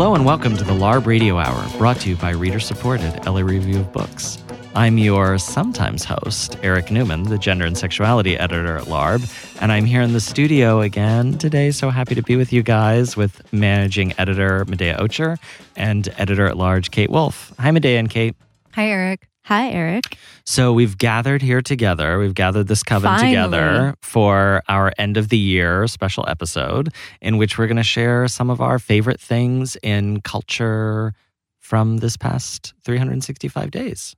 Hello and welcome to the LARB Radio Hour, brought to you by reader supported LA Review of Books. I'm your sometimes host, Eric Newman, the gender and sexuality editor at LARB, and I'm here in the studio again today. So happy to be with you guys with managing editor Medaya Ocher and editor at large Kate Wolf. Hi, Medaya and Kate. Hi, Eric. Hi, Eric. So we've gathered here together. We've gathered this coven Finally. together for our end of the year special episode in which we're going to share some of our favorite things in culture from this past 365 days.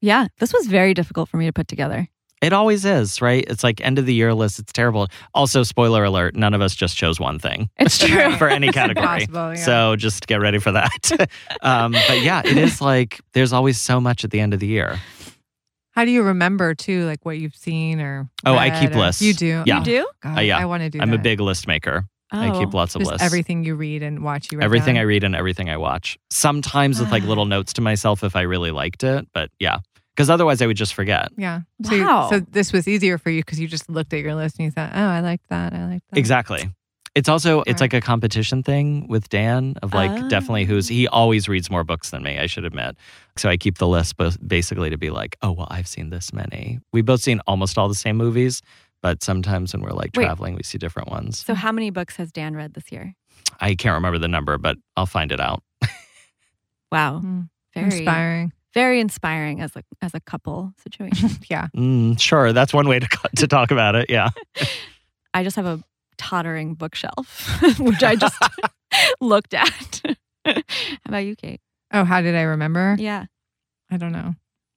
Yeah, this was very difficult for me to put together. It always is, right? It's like end of the year list. It's terrible. Also, spoiler alert, none of us just chose one thing It's true. for any category. Yeah. So just get ready for that. um, but yeah, it is like there's always so much at the end of the year. How do you remember too, like what you've seen or? Oh, I keep or- lists. You do. Yeah. You do? God, Uh, yeah. I want to do. I'm a big list maker. I Oh. keep lots of lists. everything you read and watch. You everything I read and everything I watch. Sometimes with like little notes to myself if I really liked it, but yeah, because otherwise I would just forget. Yeah. So, you- Wow. so this was easier for you because you just looked at your list and you thought, oh, I like that. I like that. Exactly. It's also it's Right. like a competition thing with Dan of like definitely who's he always reads more books than me. I should admit. So I keep the list both basically to be like, oh well, I've seen this many. We've both seen almost all the same movies, but sometimes when we're like Wait. traveling, we see different ones. So, how many books has Dan read this year? I can't remember the number, but I'll find it out. Wow, Mm, very Inspiring. Very inspiring as a as a couple situation. Yeah. Mm, sure, that's one way to to talk about it. Yeah. I just have a tottering bookshelf, which I just looked at. how about you, Kate? Oh, how did I remember? Yeah, I don't know.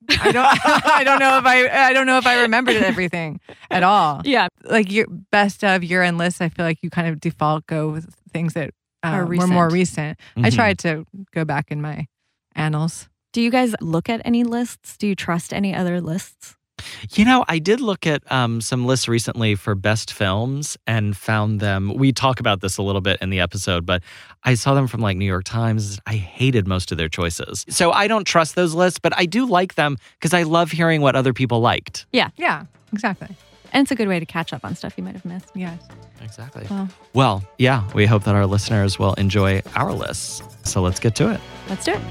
I don't. I don't know if I. I don't know if I remembered everything at all. yeah. Like your best of year end lists, I feel like you kind of default go with things that uh, Are were more recent. recent. I tried to go back in my annals. Do you guys look at any lists? Do you trust any other lists? You know, I did look at um, some lists recently for best films and found them. We talk about this a little bit in the episode, but I saw them from like New York Times. I hated most of their choices. So I don't trust those lists, but I do like them because I love hearing what other people liked. Yeah, Yeah, exactly. And it's a good way to catch up on stuff you might have missed. Yes. Exactly. Well, Well, yeah, we hope that our listeners will enjoy our lists. So let's get to it. let's do it.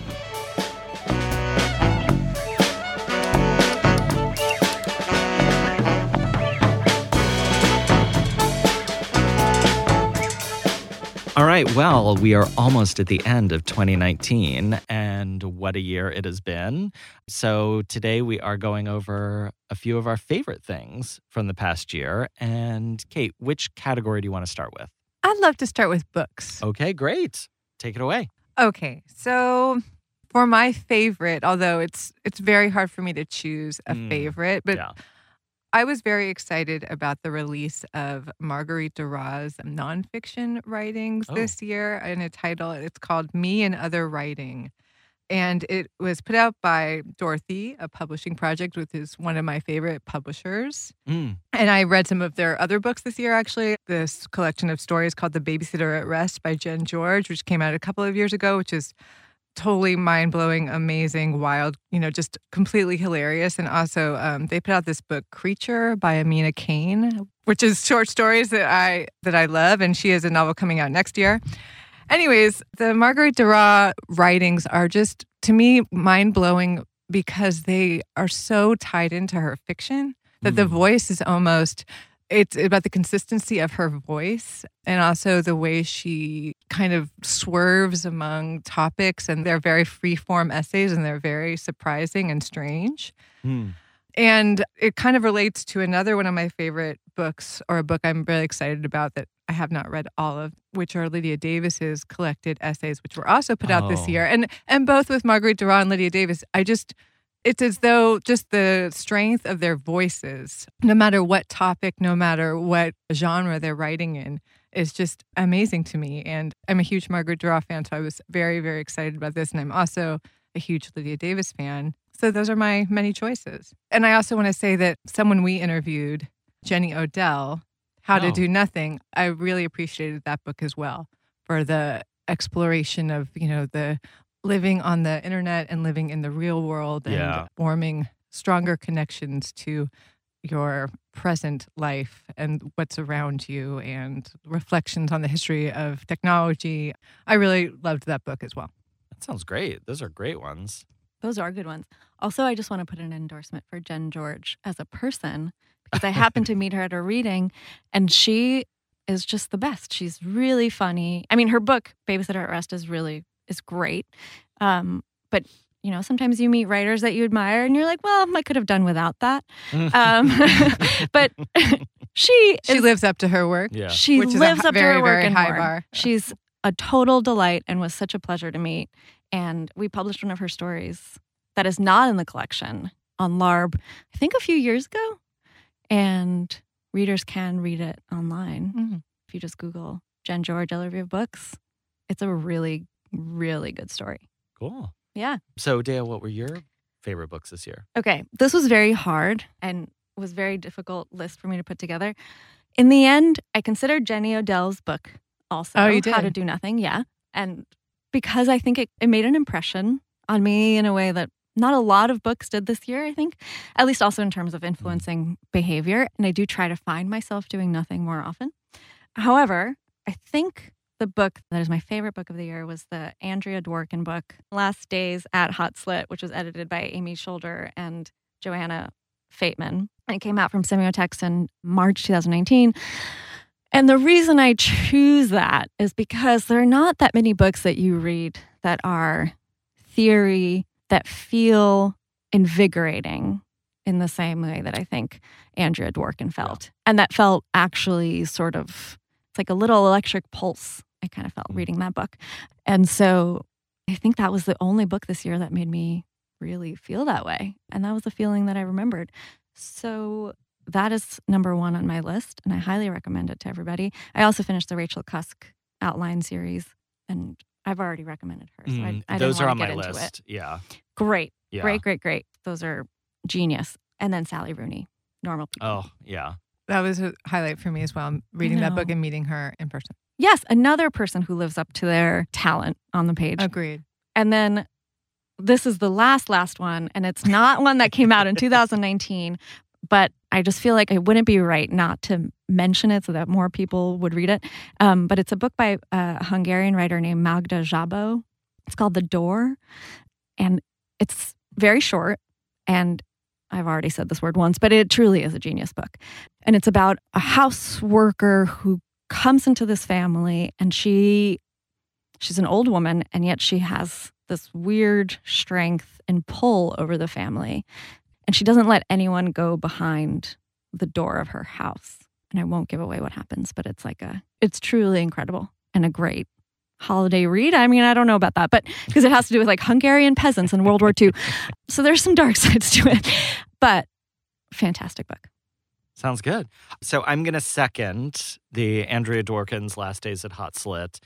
All right. Well, we are almost at the end of 2019, and what a year it has been. So, today we are going over a few of our favorite things from the past year. And, Kate, which category do you want to start with? I'd love to start with books. Okay, great. Take it away. Okay, so for my favorite, although it's it's very hard for me to choose a Mm, favorite, but yeah. I was very excited about the release of Marguerite Duras' nonfiction writings Oh. this year in a title. It's called Me and Other Writing. And it was put out by Dorothy, a publishing project, which is one of my favorite publishers. Mm, And I read some of their other books this year, actually. This collection of stories called The Babysitter at Rest by Jen George, which came out a couple of years ago, which is totally mind blowing, amazing, wild, you know, just completely hilarious. And also, um, they put out this book, Creature by Amina Cain, which is short stories that I that I love. And she has a novel coming out next year. Anyways, the Marguerite Duras writings are just to me mind blowing because they are so tied into her fiction that the Mm. voice is almost it's about the consistency of her voice and also the way she kind of swerves among topics and they're very free form essays and they're very surprising and strange mm. and it kind of relates to another one of my favorite books or a book i'm really excited about that i have not read all of which are lydia davis's collected essays which were also put out Oh. this year and and both with marguerite duras and lydia davis i just it's as though just the strength of their voices, no matter what topic, no matter what genre they're writing in, is just amazing to me. And I'm a huge Marguerite Duras fan, so I was very, very excited about this. And I'm also a huge Lydia Davis fan. So those are my many choices. And I also want to say that someone we interviewed, Jenny Odell, How to Oh. Do Nothing, I really appreciated that book as well for the exploration of, you know, the living on the internet and living in the real world and Yeah. forming stronger connections to your present life and what's around you and reflections on the history of technology. I really loved that book as well. That sounds great. Those are great ones. Those are good ones. Also, I just want to put an endorsement for Jen George as a person because I happened to meet her at a reading and she is just the best. She's really funny. I mean, her book, Babysitter at Rest, is really is great. Um, but you know, sometimes you meet writers that you admire and you're like, well, I could have done without that. Um, but she She is- lives up to her work. Yeah. she which is a lives hi- up to her work very and high more. bar. She's a total delight and was such a pleasure to meet. And we published one of her stories that is not in the collection on LARB, I think a few years ago. And readers can read it online Mhm. if you just Google Jen George, LA Review of Books. It's a really, really good story. Cool. Yeah. So, Dale, what were your favorite books this year? Okay, this was very hard and was very difficult list for me to put together. In the end, I considered Jenny Odell's book also. Oh, you did? How to? Do Nothing, yeah. And because I think it, it made an impression on me in a way that not a lot of books did this year, I think, at least also in terms of mm-hmm. influencing behavior. And I do try to find myself doing nothing more often. However, I think the book that is my favorite book of the year was the Andrea Dworkin book, Last Days at Hot Slit, which was edited by Amy Scholder and Johanna Fateman. And it came out from Semiotext in March 2019. And the reason I choose that is because there are not that many books that you read that are theory that feel invigorating in the same way that I think Andrea Dworkin felt. And that felt actually sort of it's like a little electric pulse. I kind of felt Mm. reading that book. And so I think that was the only book this year that made me really feel that way. And that was the feeling that I remembered. So that is number one on my list, and I highly recommend it to everybody. I also finished the Rachel Cusk outline series, and I've already recommended her. So I, Mm, I didn't those are on wanna my get into list. It. Yeah. Great, Yeah. great, great, great. Those are genius. And then Sally Rooney, Normal People. Oh, yeah. That was a highlight for me as well. Reading that book and meeting her in person. Yes, another person who lives up to their talent on the page. Agreed. And then this is the last, last one. And it's not one that came out in 2019, but I just feel like it wouldn't be right not to mention it so that more people would read it. Um, but it's a book by a Hungarian writer named Magda Szabo. It's called The Door. And it's very short. And I've already said this word once, but it truly is a genius book. And it's about a house worker who comes into this family and she she's an old woman and yet she has this weird strength and pull over the family. And she doesn't let anyone go behind the door of her house. And i won't give away what happens but it's like a it's truly incredible and a great holiday read. I mean i don't know about that but because it has to do with like hungarian peasants in world war ii so there's some dark sides to it. But fantastic book Sounds good. So I'm going to second the Andrea Dworkin's Last Days at Hot Slit.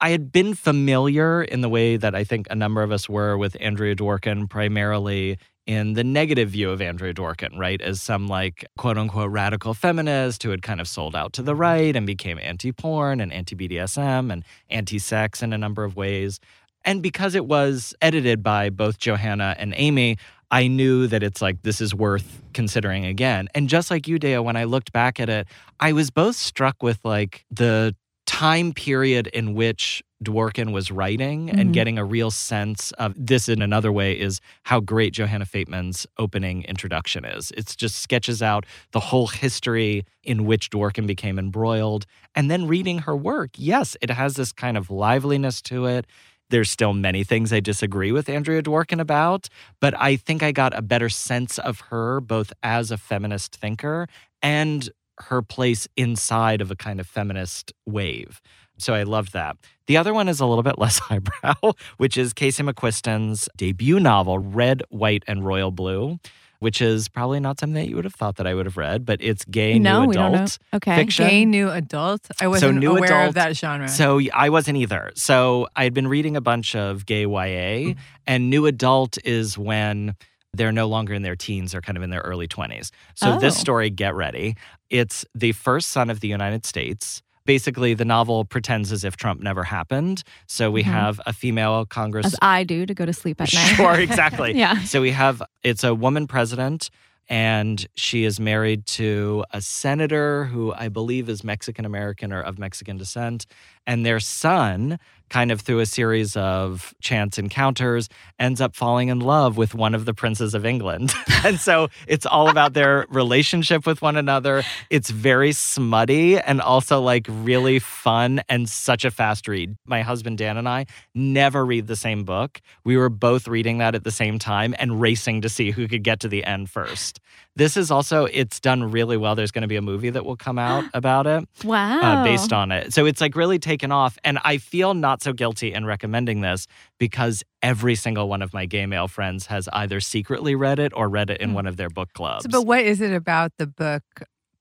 I had been familiar in the way that I think a number of us were with Andrea Dworkin, primarily in the negative view of Andrea Dworkin, right? As some like quote unquote radical feminist who had kind of sold out to the right and became anti porn and anti BDSM and anti sex in a number of ways. And because it was edited by both Johanna and Amy, I knew that it's like this is worth considering again. And just like you, Dea, when I looked back at it, I was both struck with like the time period in which Dworkin was writing Mhm. and getting a real sense of this in another way is how great Johanna Fateman's opening introduction is. It just sketches out the whole history in which Dworkin became embroiled. And then reading her work, yes, it has this kind of liveliness to it. There's still many things I disagree with Andrea Dworkin about, but I think I got a better sense of her both as a feminist thinker and her place inside of a kind of feminist wave. So I loved that. The other one is a little bit less highbrow, which is Casey McQuiston's debut novel, Red, White, and Royal Blue, which is probably not something that you would have thought that I would have read, but it's gay no new we don't know adult okay fiction. Gay new adult. I wasn't new aware adult- of that genre. So I wasn't either. So I had been reading a bunch of gay YA, mm. and new adult is when they're no longer in their teens, they're kind of in their early 20s. So this Oh. story, get ready. It's the first son of the United States. Basically, the novel pretends as if Trump never happened. So we Mhm. have a female Congress as i do to go to sleep at night Sure, exactly. yeah so we have it's a woman president and she is married to a senator who I believe is Mexican American or of Mexican descent. And their son, kind of through a series of chance encounters, ends up falling in love with one of the princes of England. and so it's all about their relationship with one another. It's very smutty and also like really fun and such a fast read. My husband Dan and I never read the same book. We were both reading that at the same time and racing to see who could get to the end first. This is also, it's done really well. There's going to be a movie that will come out about it Wow. uh, based on it. So it's like really taken off. And I feel not so guilty in recommending this because every single one of my gay male friends has either secretly read it or read it in Hmm. one of their book clubs. So, but what is it about the book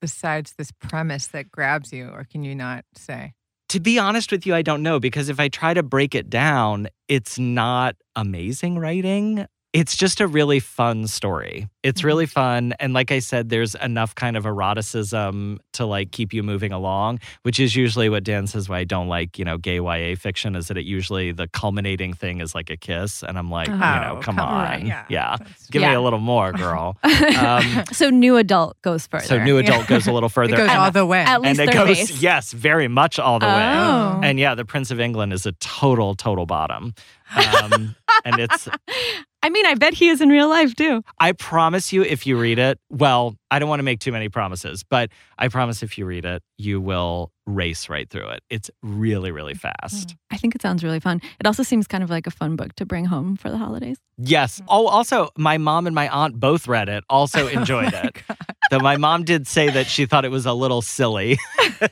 besides this premise that grabs you, or can you not say? to be honest with you, I don't know because if I try to break it down, it's not amazing writing. It's just a really fun story. It's Mhm. really fun. And like I said, there's enough kind of eroticism to like keep you moving along, which is usually what Dan says why I don't like, you know, gay YA fiction is that it usually the culminating thing is like a kiss. And I'm like, you know, Oh, come, come on. on. Yeah. Yeah. That's- Give me a little more, girl. Um, so new adult goes further. so new Yeah. adult goes a little It further. goes and, all the way. At least and it goes, base. yes, very much all the way. Oh. And yeah, the Prince of England is a total, total bottom. Um, and it's, I mean, I bet he is in real life too. I promise you, if you read it, well, I don't want to make too many promises, but I promise if you read it, you will race right through it. It's really, really mm-hmm. fast. I think it sounds really fun. It also seems kind of like a fun book to bring home for the holidays. Yes. Mm. Oh, also, my mom and my aunt both read it, also oh enjoyed Oh my it. Though my mom did say that she thought it was a little silly. but,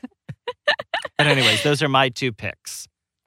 anyways, those are my two picks.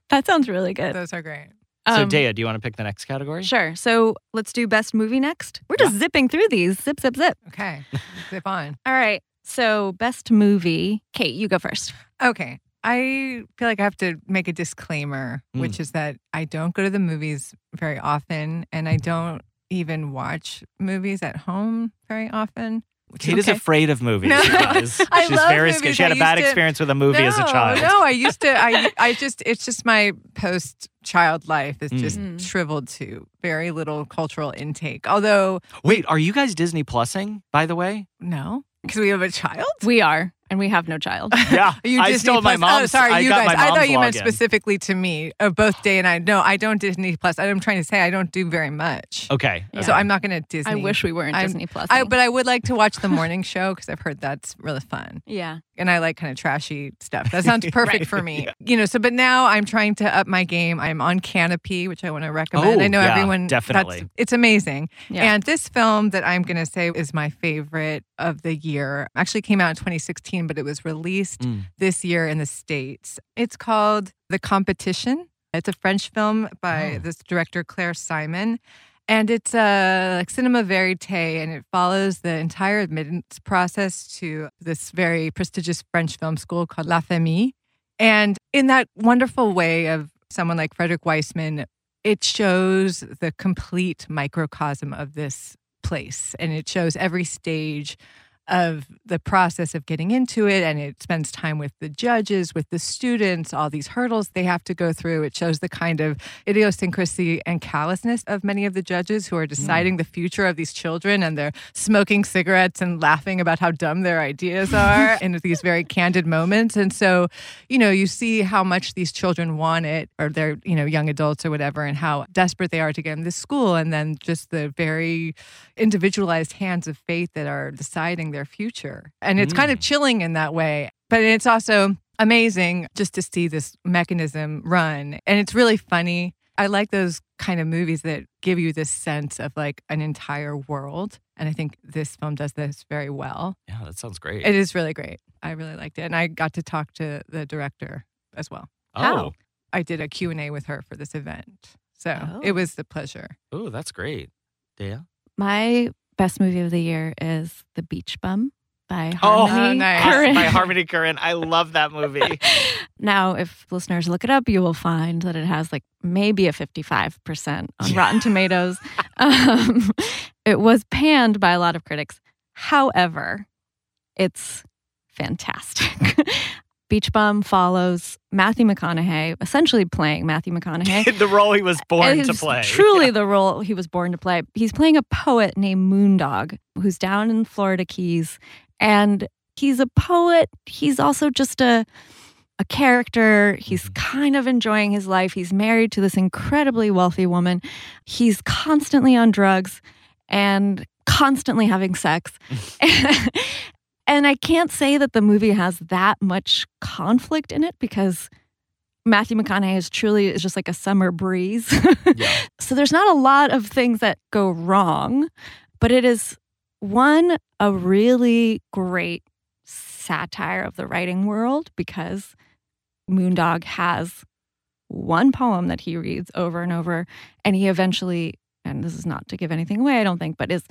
That sounds really good. Those are great. So, Um, Dea, do you want to pick the next category? Sure. So let's do best movie next. We're just zipping through these. Zip, zip, zip. Okay. Zip on. All right. So best movie. Kate, you go first. Okay. I feel like I have to make a disclaimer, Mm. which is that I don't go to the movies very often and I don't even watch movies at home very often. Which Kate is afraid of movies, No. you guys. I She's love very movies. scared. She had I a bad to- experience with a movie as a No, child. No, I used to. I I just it's just my post child life is just Mm. shriveled to very little cultural intake. Although Wait, are you guys Disney Plusing, by the way? no, because we have a child. We are, and we have no child. Yeah. You I Disney stole my Plus- mom's. Oh, sorry, I you guys. I thought you meant login. specifically to me. Uh, both Day and I. No, I don't Disney Plus. I'm trying to say I don't do very much. Okay. Yeah. So I'm not going to Disney. I wish we weren't I'm- Disney Plus. I, but I would like to watch the morning show because I've heard that's really fun. yeah. and I like kind of trashy stuff. That sounds perfect Right, for me. yeah. You know, so but now I'm trying to up my game. I'm on Canopy, which I want to recommend. Oh, I know yeah, everyone definitely. That's, it's amazing. Yeah. And this film that I'm going to say is my favorite of the year actually came out in 2016, but it was released Mm. this year in the States. It's called The Competition. It's a French film by Oh. this director, Claire Simon. And it's a like cinema verite, and it follows the entire admittance process to this very prestigious French film school called La Fémis. And in that wonderful way of someone like Frederick Wiseman, it shows the complete microcosm of this place, and it shows every stage of the process of getting into it and it spends time with the judges with the students all these hurdles they have to go through. It shows the kind of idiosyncrasy and callousness of many of the judges who are hmm. deciding the future of these children and they're smoking cigarettes and laughing about how dumb their ideas are in these very candid moments. And so you know you see how much these children want it or they're you know young adults or whatever and how desperate they are to get in this school. And then just the very individualized hands of fate that are deciding their future. And it's kind of mm. chilling in that way. But it's also amazing just to see this mechanism run. And it's really funny. I like those kind of movies that give you this sense of like an entire world. And I think this film does this very well. Yeah, that sounds great. It is really great. I really liked it. And I got to talk to the director as well. oh, I did a Q&A with her for this event. So Oh. it was the pleasure. oh, that's great. Dea? My best movie of the year is The Beach Bum by Oh, Harmony nice. Korine. By Harmony Korine. I love that movie. now, if listeners look it up, you will find that it has like maybe a 55% on Rotten Tomatoes. Um, it was panned by a lot of critics. However, it's fantastic Beach Bum follows Matthew McConaughey, essentially playing Matthew McConaughey. the role he was born to play. Truly the role he was born to play. He's playing a poet named Moondog who's down in the Florida Keys. And he's a poet. He's also just a a character. He's Mhm. kind of enjoying his life. He's married to this incredibly wealthy woman. He's constantly on drugs and constantly having sex. and I can't say that the movie has that much conflict in it because Matthew McConaughey is truly is just like a summer breeze. Yeah. so there's not a lot of things that go wrong, but it is one a really great satire of the writing world because Moondog has one poem that he reads over and over and he eventually and this is not to give anything away I don't think but is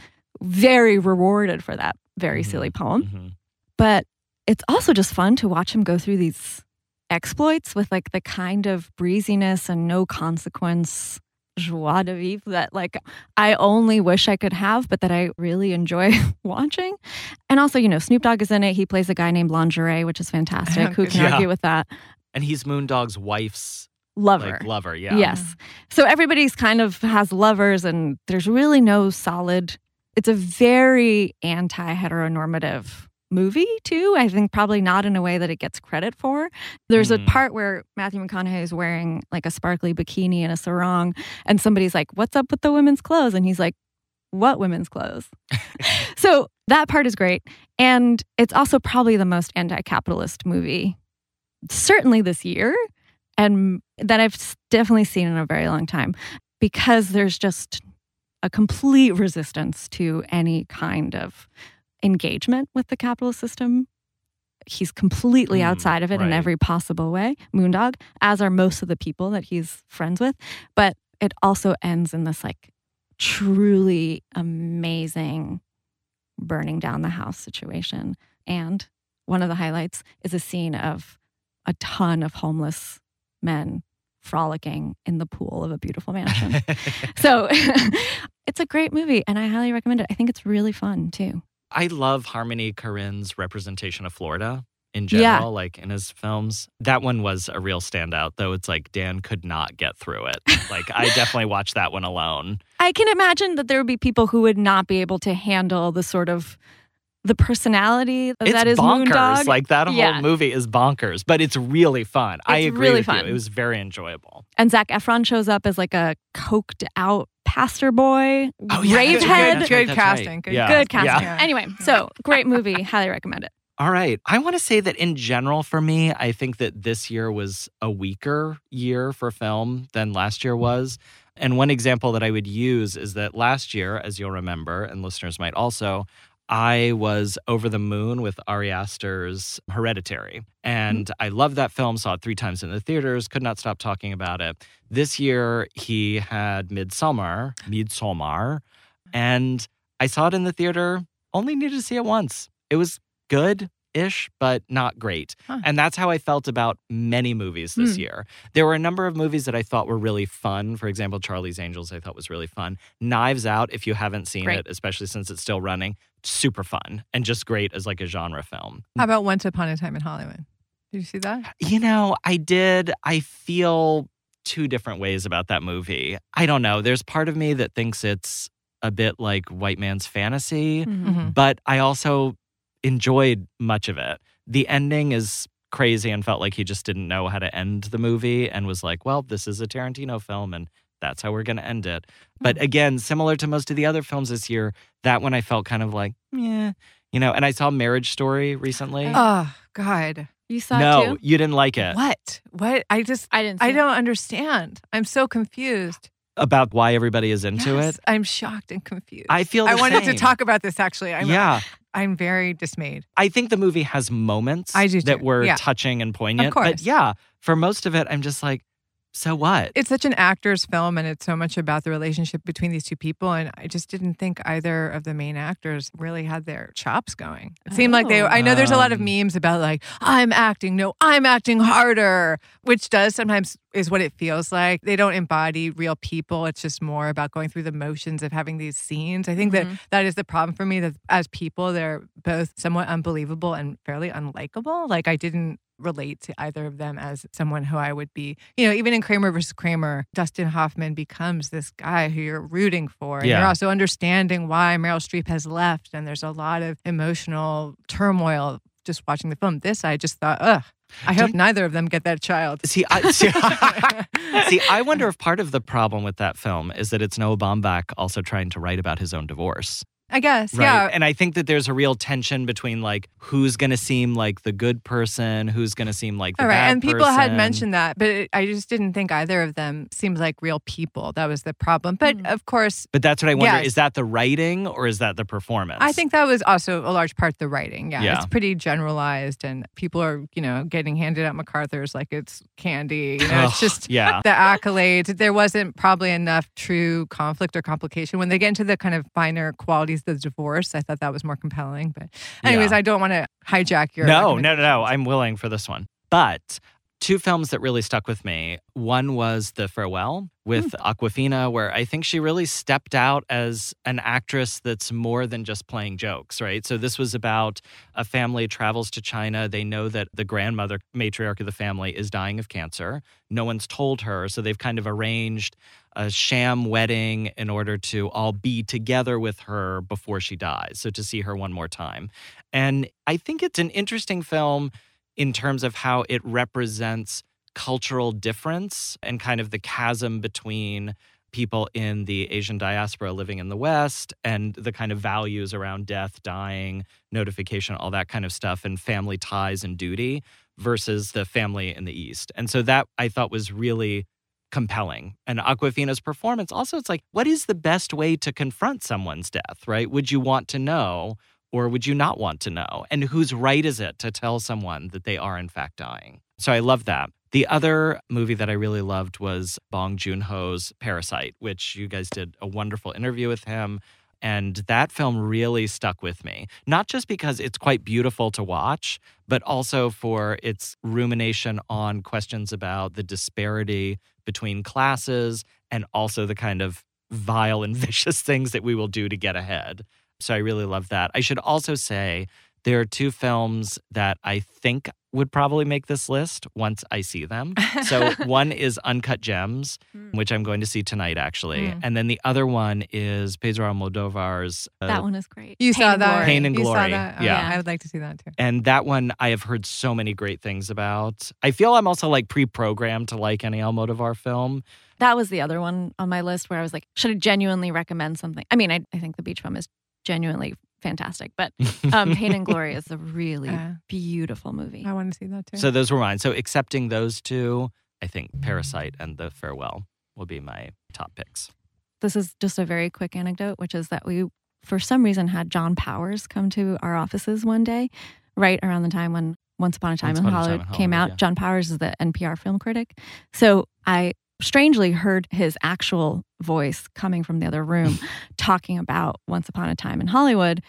very rewarded for that very Mhm. silly poem Mhm. but it's also just fun to watch him go through these exploits with like the kind of breeziness and no consequence joie de vivre that like I only wish I could have, but that I really enjoy watching. And also, you know, Snoop Dogg is in it. He plays a guy named Lingerie, which is fantastic. Who can Yeah. argue with that? And he's Moondog's wife's Lover. like lover. Yeah. Yes. So everybody's kind of has lovers, and there's really no solid. It's a very anti heteronormative movie, too. I think probably not in a way that it gets credit for. There's a Mm. part where Matthew McConaughey is wearing like a sparkly bikini and a sarong, and somebody's like, What's up with the women's clothes? And he's like, What women's clothes? so that part is great. And it's also probably the most anti capitalist movie, certainly this year and that I've definitely seen in a very long time because there's just a complete resistance to any kind of engagement with the capitalist system. He's completely Mm, outside of it in every possible way, Moondog, as are most of the people that he's friends with. But it also ends in this like truly amazing burning down the house situation. And one of the highlights is a scene of a ton of homeless men frolicking in the pool of a beautiful mansion. so it's a great movie and I highly recommend it. I think it's really fun too. I love Harmony Korine's representation of Florida in Yeah. general, like in his films. That one was a real standout, though it's like Dan could not get through it. Like I definitely watched that one alone. I can imagine that there would be people who would not be able to handle the sort of the personality It's that is bonkers. Moondog. Like that whole Yeah. movie is bonkers, but it's really fun. I It's agree really with fun. you. It was very enjoyable. and Zac Efron shows up as like a coked out pastor boy, Oh, yeah, rave that's good, right, head. good right, right. casting. Good, Yeah. Good casting. Yeah. Anyway, so great movie. Highly recommend it. All right. I want to say that in general, for me, I think that this year was a weaker year for film than last year was. And one example that I would use is that last year, as you'll remember, and listeners might also, I was over the moon with Ari Aster's Hereditary. Hmm. And I loved that film, saw it three times in the theaters, could not stop talking about it. This year, he had Midsummer, Midsommar, and I saw it in the theater, only needed to see it once. It was good ish, but not great. Huh. And that's how I felt about many movies this Hmm. year. There were a number of movies that I thought were really fun. For example, Charlie's Angels, I thought was really fun. Knives Out, if you haven't seen Great. it, especially since it's still running, super fun and just great as like a genre film. How about Once Upon a Time in Hollywood? Did you see that? You know, I did. I feel two different ways about that movie. I don't know. There's part of me that thinks it's a bit like white man's fantasy, Mm-hmm. but I also enjoyed much of it. The ending is crazy and felt like he just didn't know how to end the movie and was like, well, this is a Tarantino film and that's how we're going to end it. Hmm. But again, similar to most of the other films this year, that one I felt kind of like, yeah, you know, and I saw Marriage Story recently. Oh God. You saw it no, too? you didn't like it. What? What? I just I didn't. See I it. don't understand. I'm so confused. About why everybody is into Yes, it. I'm shocked and confused. I feel I the wanted same. to talk about this actually. I'm yeah, I'm very dismayed. I think the movie has moments I do that were Yeah. touching and poignant. course. But yeah, for most of it, I'm just like, so what? It's such an actor's film and it's so much about the relationship between these two people. And I just didn't think either of the main actors really had their chops going. It seemed like they, Oh. I know there's a lot of Um, memes about like, I'm acting, no, I'm acting harder, which does sometimes is what it feels like. They don't embody real people. It's just more about going through the motions of having these scenes. I think Mhm. that that is the problem for me that as people, they're both somewhat unbelievable and fairly unlikable. Like I didn't relate to either of them as someone who I would be, you know, even in Kramer versus Kramer, Dustin Hoffman becomes this guy who you're rooting for. And Yeah. you're also understanding why Meryl Streep has left. And there's a lot of emotional turmoil just watching the film. This, I just thought, ugh, I hope neither of them get that child. See, I see, see, I wonder if part of the problem with that film is that it's Noah Baumbach also trying to write about his own divorce. I guess, Right. yeah. And I think that there's a real tension between like who's going to seem like the good person, who's going to seem like the All right, bad and people had mentioned that, but it, I just didn't think either of them seemed like real people. That was the problem. But Mm. of course, But that's what I wonder Yes. is that the writing or is that the performance? I think that was also a large part the writing. Yeah, Yeah. it's pretty generalized, and people are you know getting handed out MacArthur's like it's candy. You know, it's just yeah. the accolades. There wasn't probably enough true conflict or complication when they get into the kind of finer qualities the divorce. I thought that was more compelling. But anyways, Yeah. I don't want to hijack your No, no, no, no. I'm willing for this one. But two films that really stuck with me. One was The Farewell with Hmm. Awkwafina, where I think she really stepped out as an actress that's more than just playing jokes, right? So this was about a family travels to China. They know that the grandmother, matriarch of the family, is dying of cancer. No one's told her. So they've kind of arranged a sham wedding in order to all be together with her before she dies. So to see her one more time. And I think it's an interesting film in terms of how it represents cultural difference and kind of the chasm between people in the Asian diaspora living in the West and the kind of values around death, dying, notification, all that kind of stuff, and family ties and duty versus the family in the East. And so that I thought was really compelling. And Awkwafina's performance also, it's like, what is the best way to confront someone's death, right? Would you want to know or would you not want to know? And whose right is it to tell someone that they are in fact dying? So I love that. The other movie that I really loved was Bong Joon Ho's Parasite, which you guys did a wonderful interview with him. And that film really stuck with me, not just because it's quite beautiful to watch, but also for its rumination on questions about the disparity between classes and also the kind of vile and vicious things that we will do to get ahead. So I really love that. I should also say there are two films that I think would probably make this list once I see them. So one is Uncut Gems, Mm. which I'm going to see tonight, actually. Mm. And then the other one is Pedro Almodovar's. uh, that one is great. You Pain saw that. Glory. Pain and You saw Glory. that? Oh, Yeah. I would like to see that too. And that one I have heard so many great things about. I feel I'm also like pre-programmed to like any Almodovar film. That was the other one on my list where I was like, should I genuinely recommend something? I mean, I, I think The Beach Bum is genuinely fantastic, but um, Pain and Glory is a really Uh, beautiful movie. I want to see that too. so those were mine. So accepting those two, I think Parasite and The Farewell will be my top picks. This is just a very quick anecdote, which is that we, for some reason, had John Powers come to our offices one day, right around the time when Once Upon a Time, Once in, Upon a Time Hollywood came out. yeah. John Powers is the NPR film critic. So I strangely heard his actual voice coming from the other room talking about Once Upon a Time in Hollywood.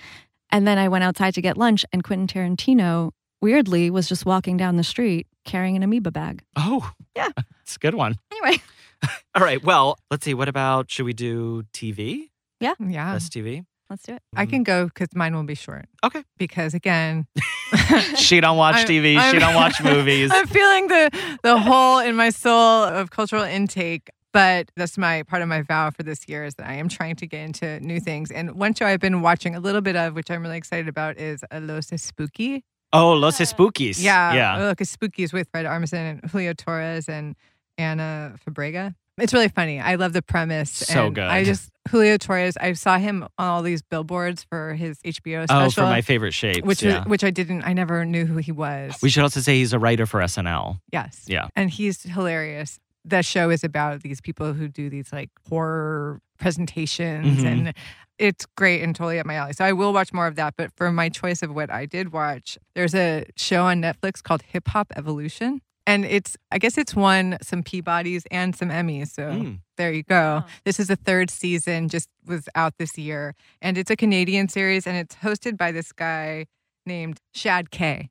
And then I went outside to get lunch, and Quentin Tarantino, weirdly, was just walking down the street carrying an amoeba bag. Oh, Yeah. it's a good one. Anyway, All right. Well, let's see. What about should we do TV? yeah, Yeah. Best TV. Let's do it. I can go because mine will be short. Okay. Because again, She don't watch I'm- TV. she I'm- don't watch movies. I'm feeling the the hole in my soul of cultural intake. But that's my part of my vow for this year is that I am trying to get into new things. And one show I've been watching a little bit of, which I'm really excited about, is uh, Los Spooky. oh, Los Espookys. Yeah, Yeah. Look, Spooky is with Fred Armisen and Julio Torres and Ana Fabrega. It's really funny. I love the premise. So and good. I just Julio Torres. I saw him on all these billboards for his HBO special. Oh, for my favorite shapes. which yeah. which I didn't. I never knew who he was. we should also say he's a writer for SNL. Yes. Yeah. And he's hilarious. The show is about these people who do these like horror presentations Mhm. and it's great and totally up my alley. So I will watch more of that. But for my choice of what I did watch, there's a show on Netflix called Hip Hop Evolution. And it's, I guess it's won some Peabodys and some Emmys. So Mm. there you go. Oh. This is the third season, just was out this year. And it's a Canadian series and it's hosted by this guy named Shad K.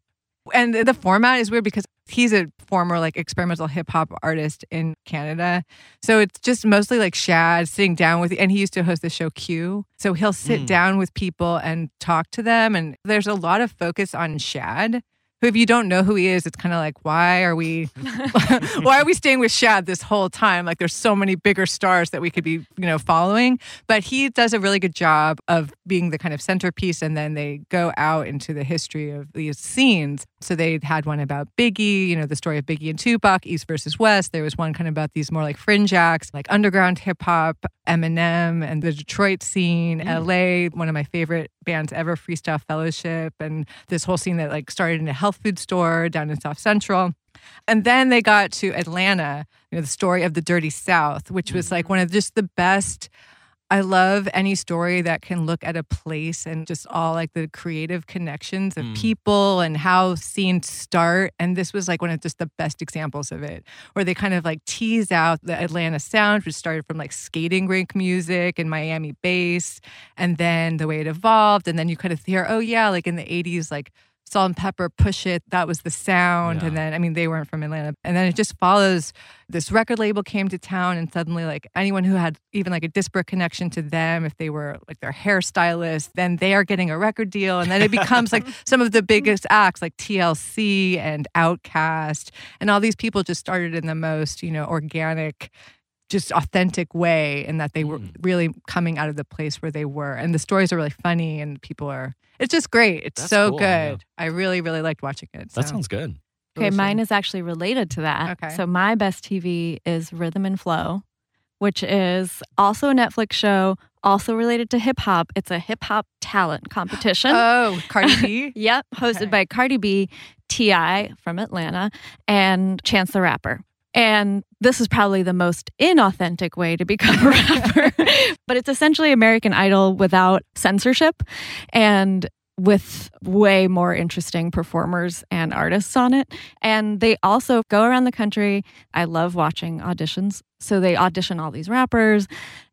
And the format is weird because he's a former like experimental hip hop artist in Canada. So it's just mostly like Shad sitting down with, and he used to host the show Q. So he'll sit Mm. down with people and talk to them. And there's a lot of focus on Shad, who if you don't know who he is, it's kind of like, why are we why are we staying with Shad this whole time? Like there's so many bigger stars that we could be, you know, following. But he does a really good job of being the kind of centerpiece and then they go out into the history of these scenes. So they had one about Biggie, you know, the story of Biggie and Tupac, East versus West. There was one kind of about these more like fringe acts, like underground hip hop, Eminem and the Detroit scene, mm. LA, one of my favorite bands ever, Freestyle Fellowship, and this whole scene that like started in a health food store down in South Central. And then they got to Atlanta, you know, the story of the Dirty South, which was like mm. one of just the best I love any story that can look at a place and just all like the creative connections of mm. people and how scenes start. And this was like one of just the best examples of it, where they kind of like tease out the Atlanta sound, which started from like skating rink music and Miami bass, and then the way it evolved. And then you kind of hear, oh, yeah, like in the 80s, like Salt-N-Pepa, push it. That was the sound. Yeah. And then, I mean, they weren't from Atlanta. And then it just follows this record label came to town, and suddenly, like anyone who had even like a disparate connection to them, if they were like their hairstylist, then they are getting a record deal. And then it becomes like some of the biggest acts like TLC and OutKast. And all these people just started in the most, you know, organic just authentic way and that they were mm. really coming out of the place where they were and the stories are really funny and people are it's just great it's That's so cool, good yeah. i really really liked watching it so. that sounds good okay mine is actually related to that okay so my best tv is rhythm and flow which is also a netflix show also related to hip hop. It's a hip hop talent competition. Oh, Cardi B? yep, hosted okay. by Cardi B, T.I. from Atlanta, and Chance the Rapper. And this is probably the most inauthentic way to become a rapper, but it's essentially American Idol without censorship and with way more interesting performers and artists on it. And they also go around the country. I love watching auditions. So they audition all these rappers,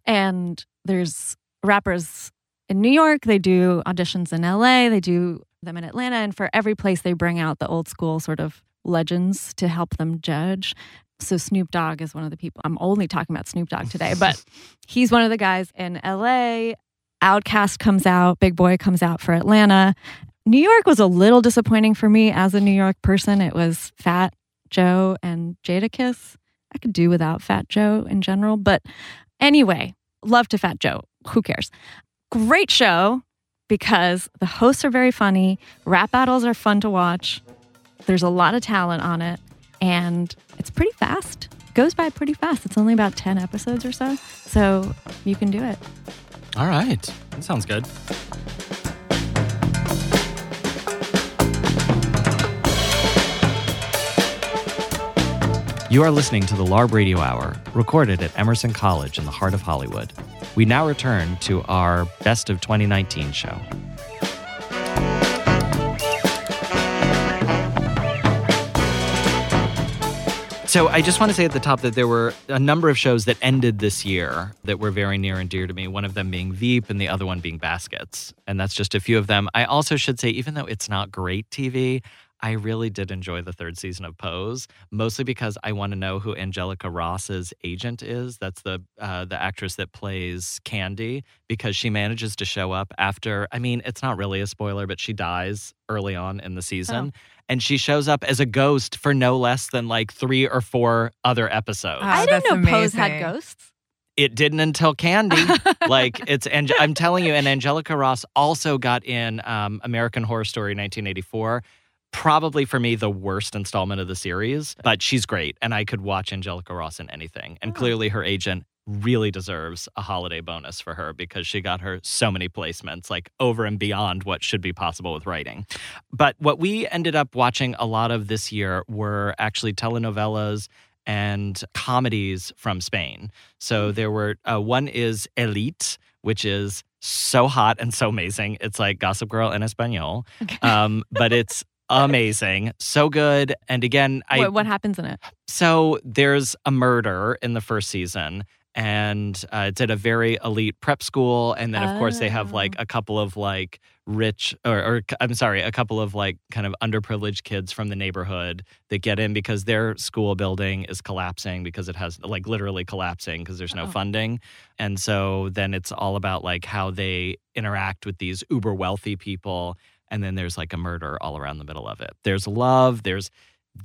and there's rappers in New York, they do auditions in LA, they do them in Atlanta, and for every place they bring out the old school sort of legends to help them judge. So Snoop Dogg is one of the people. I'm only talking about Snoop Dogg today, but he's one of the guys in LA. OutKast comes out, Big Boi comes out for Atlanta. New York was a little disappointing for me as a New York person. It was Fat Joe and Jadakiss. I could do without Fat Joe in general, but anyway, love to Fat Joe. Who cares? Great show because the hosts are very funny. Rap battles are fun to watch. There's a lot of talent on it and it's pretty fast. Goes by pretty fast. It's only about 10 episodes or so. So you can do it. All right. That sounds good. You are listening to the LARB Radio Hour, recorded at Emerson College in the heart of Hollywood. We now return to our Best of 2019 show. So I just want to say at the top that there were a number of shows that ended this year that were very near and dear to me. One of them being Veep and the other one being Baskets. And that's just a few of them. I also should say, even though it's not great TV, I really did enjoy the third season of Pose, mostly because I want to know who Angelica Ross's agent is. That's the uh, the actress that plays Candy, because she manages to show up after. I mean, it's not really a spoiler, but she dies early on in the season, oh. and she shows up as a ghost for no less than like three or four other episodes. Oh, I didn't know amazing. Pose had ghosts it didn't until Candy. like it's, and I'm telling you, and Angelica Ross also got in um, American Horror Story 1984 probably for me the worst installment of the series, but she's great and I could watch Angelica Ross in anything. And oh. clearly her agent really deserves a holiday bonus for her because she got her so many placements, like over and beyond what should be possible with writing. But what we ended up watching a lot of this year were actually telenovelas and comedies from Spain. So mm. there were uh, one is Elite, which is so hot and so amazing. It's like Gossip Girl in Espanol, okay. um, but it's amazing, so good. And again, I what, what, happens in it? So there's a murder in the first season, and uh, it's at a very elite prep school, and then of oh. course they have like oh. a couple of like rich or, or, I'm sorry, a couple of like kind of underprivileged kids from the neighborhood that get in because their school building is collapsing because it has like literally collapsing because there's no oh. funding. And so then it's all about like how they interact with these uber wealthy people and then there's like a murder all around the middle of it. There's love, there's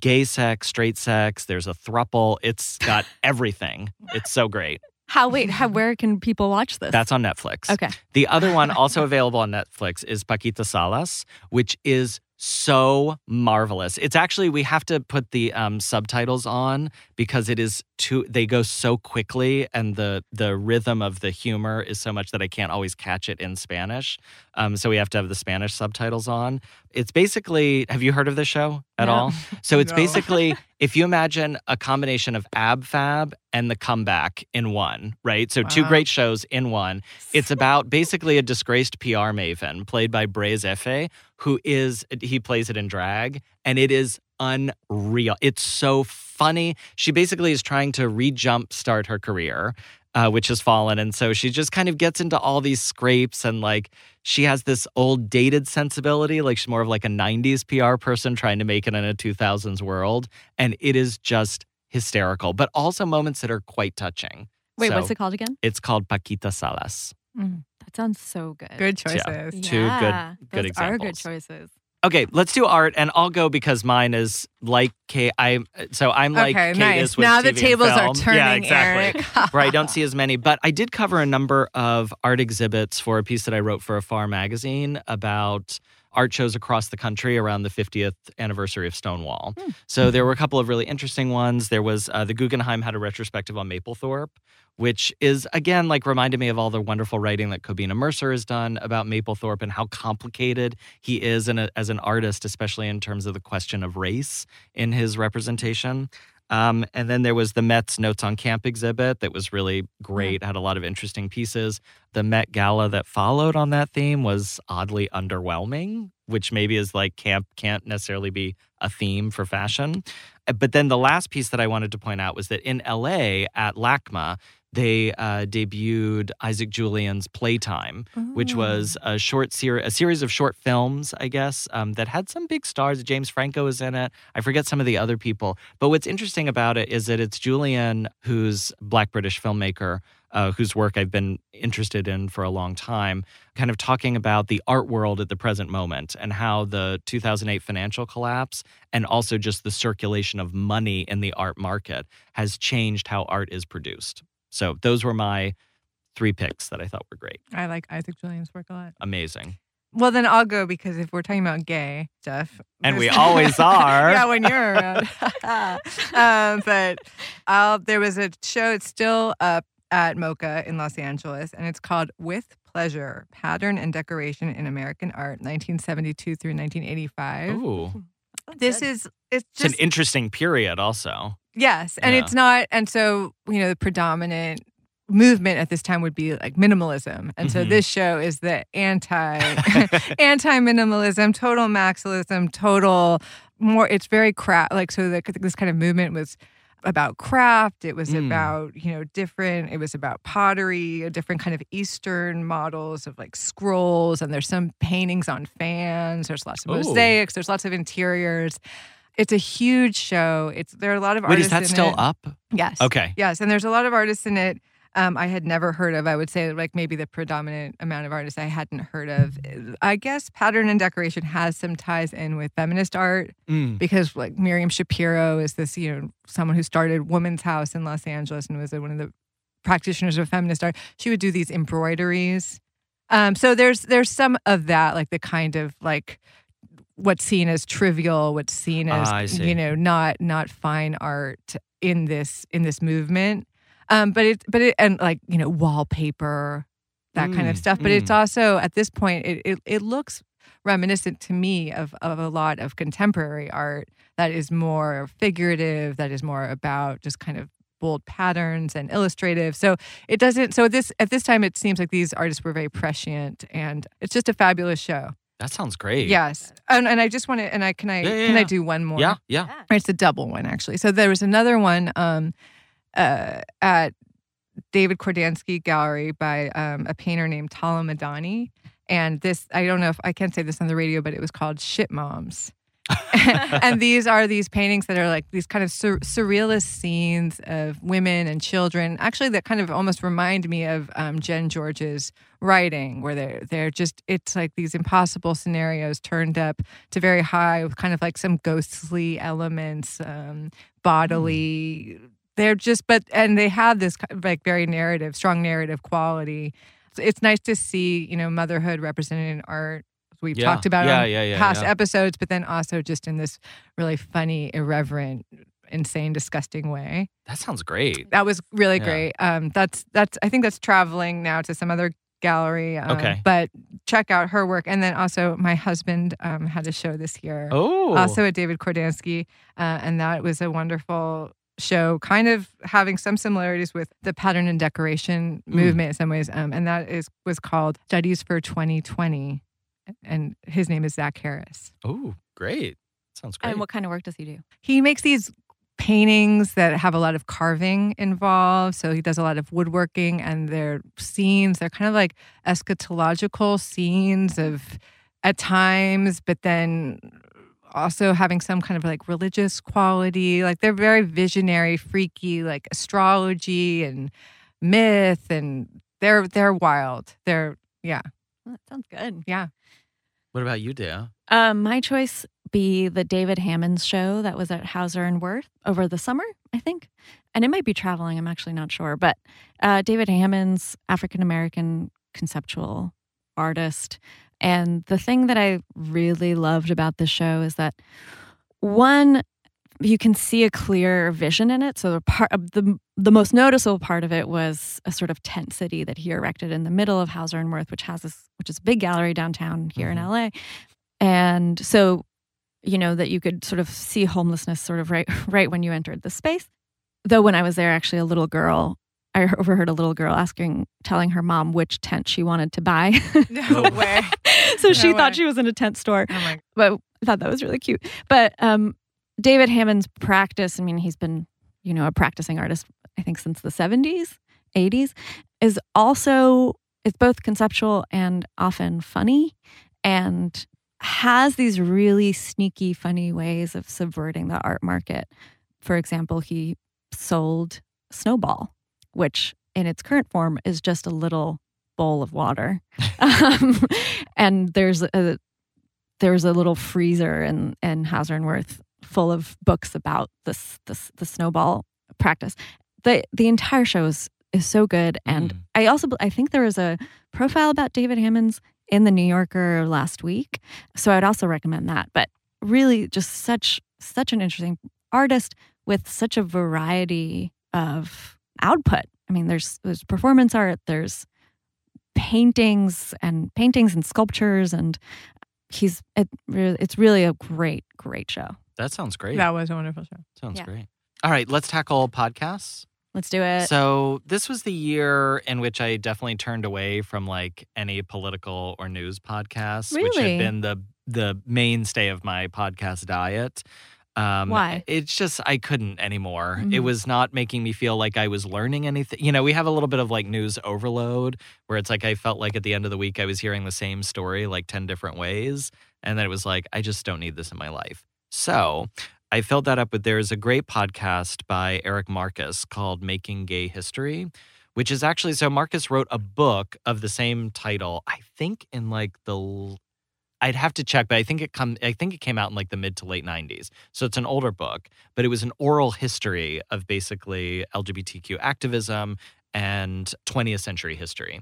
gay sex, straight sex, there's a thruple. It's got everything. It's so great. How wait? How where can people watch this? That's on Netflix. okay. The other one also available on Netflix is Paquita Salas, which is so marvelous. It's actually we have to put the um, subtitles on because it is too. They go so quickly, and the the rhythm of the humor is so much that I can't always catch it in Spanish. Um, so we have to have the Spanish subtitles on. It's basically. Have you heard of this show at No. all? So it's No. basically if you imagine a combination of Ab Fab and The Comeback in one, right? So two great shows in one. It's about basically a disgraced PR maven played by Brays Efe, who is he plays it in drag, and it is unreal. It's so funny. She basically is trying to re-jump start her career. Uh, which has fallen. And so she just kind of gets into all these scrapes and like she has this old dated sensibility. Like she's more of like a 90s PR person trying to make it in a 2000s world. And it is just hysterical, but also moments that are quite touching. Wait, So what's it called again? It's called Paquita Salas. Mm, that sounds so good. Good choices. Yeah. choices. Two good- Yeah, good those are good choices. Okay, let's do art, and I'll go because mine is like Kate. I so I'm like okay, Kate nice. is with Now the TV and tables are turning, Yeah, exactly. Where I don't see as many. But I did cover a number of art exhibits for a piece that I wrote for Afar magazine about art shows across the country around the 50th anniversary of Stonewall. Hmm. So there were a couple of really interesting ones. There was uh, the Guggenheim had a retrospective on Mapplethorpe, which is again like reminded me of all the wonderful writing that Kobena Mercer has done about Mapplethorpe and how complicated he is in a, as an artist, especially in terms of the question of race in his representation. Um, and then there was the Met's Notes on Camp exhibit that was really great, had a lot of interesting pieces. The Met Gala that followed on that theme was oddly underwhelming, which maybe is like camp can't necessarily be a theme for fashion. Uh, But then the last piece that I wanted to point out was that in LA at LACMA, they uh, debuted Isaac Julien's Playtime, which was a short series, a series of short films, I guess, um, that had some big stars. James Franco was in it. I forget some of the other people. But what's interesting about it is that it's Julien, who's Black British filmmaker, uh, whose work I've been interested in for a long time, kind of talking about the art world at the present moment and how the 2008 financial collapse and also just the circulation of money in the art market has changed how art is produced. So those were my three picks that I thought were great. I like Isaac Julien's work a lot. Amazing. Well, then I'll go because if we're talking about gay stuff, And we always are. yeah, when you're around. um, but I'll, there was a show. It's still up at MoCA in Los Angeles, and it's called With Pleasure: Pattern and Decoration in American Art, 1972 through 1985. Ooh. This is it's It's an interesting period also. Yes, and Yeah. it's not. And so you know, the predominant movement at this time would be like minimalism, and so Mhm. this show is the anti anti minimalism, total maximalism, total more. It's very craft. Like so, the, this kind of movement was about craft. It was Mm. about you know different. It was about pottery, a different kind of Eastern models of like scrolls, and there's some paintings on fans. There's lots of Ooh. mosaics. There's lots of interiors. It's a huge show. It's there are a lot of artists. Wait, is that still it. up? Yes. Okay. Yes, and there's a lot of artists in it. Um, I had never heard of. I would say like maybe the predominant amount of artists I hadn't heard of. I guess pattern and decoration has some ties in with feminist art Mm. because like Miriam Schapiro is this you know someone who started Woman's House in Los Angeles and was one of the practitioners of feminist art. She would do these embroideries. Um, so there's there's some of that like the kind of like what's seen as trivial, what's seen as Ah, you know not not fine art in this in this movement. Um, but it but it and like you know wallpaper that kind of Mm, stuff. But it's mm. also at this point it, it it looks reminiscent to me of of a lot of contemporary art that is more figurative, that is more about just kind of bold patterns and illustrative. So it doesn't. So this at this time, it seems like these artists were very prescient, and it's just a fabulous show. That sounds great. Yes, and, and I just want to. And I can I Yeah, yeah, can I do one more? Yeah. Yeah. It's a double one actually. So there was another one um, uh, at David Kordansky Gallery by um, a painter named Tala Madani. And this, I don't know if I can't say this on the radio, but it was called Shit Moms. and these are these paintings that are like these kind of sur- surrealist scenes of women and children. Actually, that kind of almost remind me of um, Jen George's writing, where they're they're just it's like these impossible scenarios turned up to very high with kind of like some ghostly elements, um, bodily. Mm. They're just, but and they have this like very narrative, strong narrative quality. It's nice to see, you know, motherhood represented in art we've yeah. talked about yeah, on yeah, past episodes, but then also just in this really funny, irreverent, insane, disgusting way. That sounds great. That was really great. Um, that's that's I think that's traveling now to some other gallery. Um, okay. But check out her work, and then also my husband um, had a show this year. Oh. Also at David Kordansky, uh, and that was a wonderful show, kind of having some similarities with the pattern and decoration mm. movement in some ways. Um, and that is was called Studies for 2020 and his name is Zach Harris. Oh, great. Sounds great. And what kind of work does he do? He makes these paintings that have a lot of carving involved. So he does a lot of woodworking and their scenes. They're kind of like eschatological scenes of at times, but then also having some kind of like religious quality. Like they're very visionary, freaky, like astrology and myth and they're they're wild. They're yeah. That sounds good. Yeah. What about you, Dea? Um, my choice be the David Hammons show that was at Hauser and Wirth over the summer, I think. And it might be traveling, I'm actually not sure. But uh, David Hammons, African American conceptual artist. And the thing that I really loved about the show is that one, you can see a clear vision in it. So the part of the the most noticeable part of it was a sort of tent city that he erected in the middle of Hauser and Wirth, which has this which is a big gallery downtown here mm-hmm. in LA. And so, you know, that you could sort of see homelessness sort of right right when you entered the space. Though when I was there, actually a little girl I overheard a little girl asking, telling her mom which tent she wanted to buy. No way. so no she way. thought she was in a tent store. Oh my. But I thought that was really cute. But um, David Hammons' practice, I mean, he's been, you know, a practicing artist, I think, since the 70s, 80s, is also, it's both conceptual and often funny and has these really sneaky, funny ways of subverting the art market. For example, he sold Snowball, which in its current form is just a little bowl of water. um, and there's a, there's a little freezer in, in Hauser and Wirth full of books about this this the snowball practice. The the entire show is is so good, and mm. I also I think there was a profile about David Hammons in the New Yorker last week, so I'd also recommend that. But really, just such such an interesting artist with such a variety of output. I mean, there's there's performance art, there's paintings and paintings and sculptures, and he's it, it's really a great great show. That sounds great. That was a wonderful show. Sounds yeah. great. All right, let's tackle podcasts. Let's do it. So, this was the year in which I definitely turned away from like any political or news podcasts, really? which had been the the mainstay of my podcast diet. Um, Why? It's just I couldn't anymore. Mm-hmm. It was not making me feel like I was learning anything. You know, we have a little bit of like news overload where it's like I felt like at the end of the week I was hearing the same story like 10 different ways. And then it was like, I just don't need this in my life. So I filled that up with there's a great podcast by Eric Marcus called Making Gay History, which is actually so Marcus wrote a book of the same title, I think in like the I'd have to check, but I think it come I think it came out in like the mid to late 90s. So it's an older book, but it was an oral history of basically LGBTQ activism and 20th century history.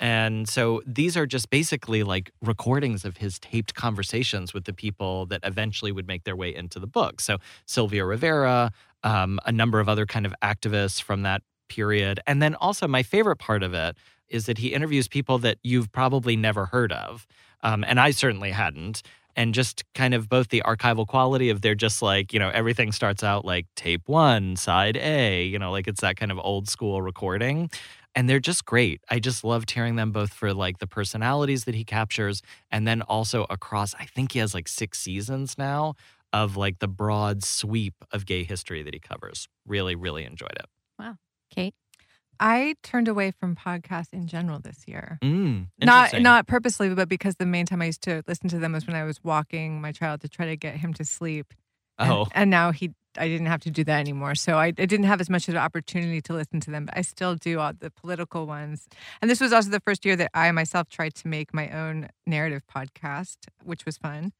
And so these are just basically like recordings of his taped conversations with the people that eventually would make their way into the book. So Sylvia Rivera, um, a number of other kind of activists from that period. And then also, my favorite part of it is that he interviews people that you've probably never heard of. Um, and I certainly hadn't. And just kind of both the archival quality of they're just like, you know, everything starts out like tape one, side A, you know, like it's that kind of old school recording and they're just great. I just loved hearing them both for like the personalities that he captures and then also across I think he has like 6 seasons now of like the broad sweep of gay history that he covers. Really really enjoyed it. Wow. Kate I turned away from podcasts in general this year. Mm, Not not purposely, but because the main time I used to listen to them was when I was walking my child to try to get him to sleep. And- Oh, and, now he I didn't have to do that anymore. So I, I didn't have as much of an opportunity to listen to them, but I still do all the political ones. And this was also the first year that I myself tried to make my own narrative podcast, which was fun.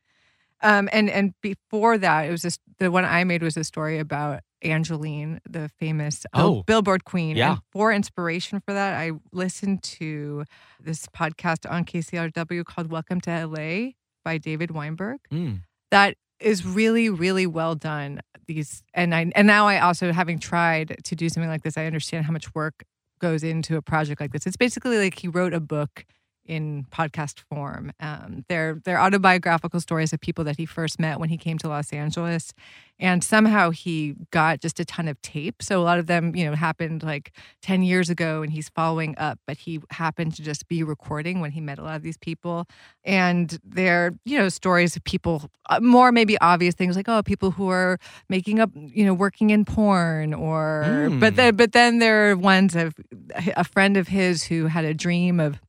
Um, and and before that, it was just the one I made was a story about Angelyne, the famous Oh. Billboard queen. Yeah. And for inspiration for that, I listened to this podcast on KCRW called Welcome to LA by David Weinberg Mm. that is really really well done these and i and now i also having tried to do something like this i understand how much work goes into a project like this. It's basically like he wrote a book in podcast form. Um, they're they're autobiographical stories of people that he first met when he came to los angeles. And somehow he got just a ton of tape. So a lot of them you know happened like 10 years ago and he's following up but he happened to just be recording when he met a lot of these people. And they're you know stories of people uh, more maybe obvious things like oh people who are making up you know working in porn or Mm. but then but then there are ones of a friend of his who had a dream of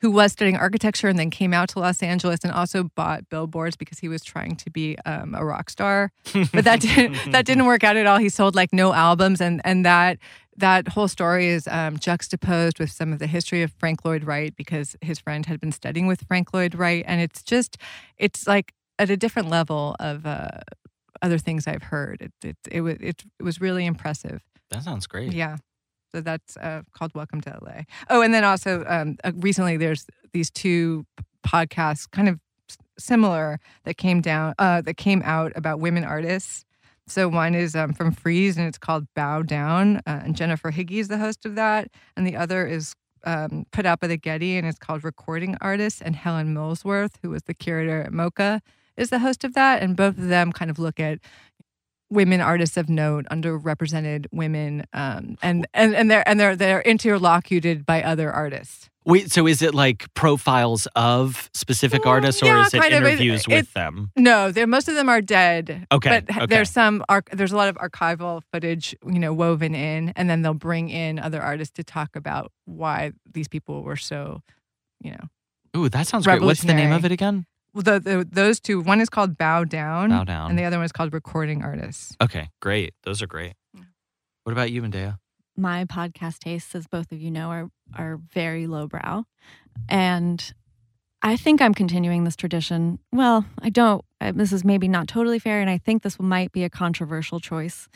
who was studying architecture and then came out to Los Angeles and also bought billboards because he was trying to be um, a rock star. But that didn't that didn't work out at all. He sold like no albums, and and that that whole story is um, juxtaposed with some of the history of Frank Lloyd Wright because his friend had been studying with Frank Lloyd Wright, and it's just it's like at a different level of uh, other things I've heard. It it it was it, it was really impressive. That sounds great. Yeah. So that's uh, called Welcome to LA. Oh, and then also um, uh, recently there's these two podcasts, kind of similar, that came down uh, that came out about women artists. So one is um, from Frieze and it's called Bow Down, uh, and Jennifer Higgie is the host of that, and the other is um, put out by the Getty and it's called Recording Artists, and Helen Molesworth, who was the curator at MoCA, is the host of that, and both of them kind of look at women artists of note, underrepresented women, um, and and and they're and they're they're interlocuted by other artists. Wait, so is it like profiles of specific Well, artists, or yeah, is it of. It- interviews with it- them? No, most of them are dead. Okay, but okay. there's some there's a lot of archival footage, you know, woven in, and then they'll bring in other artists to talk about why these people were so, you know, Ooh, that sounds great. What's the name of it again? Well, the, the, those two. One is called Bow Down, Bow Down. and the other one is called Recording Artists. Okay, great. Those are great. Yeah. What about you, Medea? my podcast tastes, as both of you know, are are very lowbrow, and I think I'm continuing this tradition. Well, I don't. This is maybe not totally fair, and I think this might be a controversial choice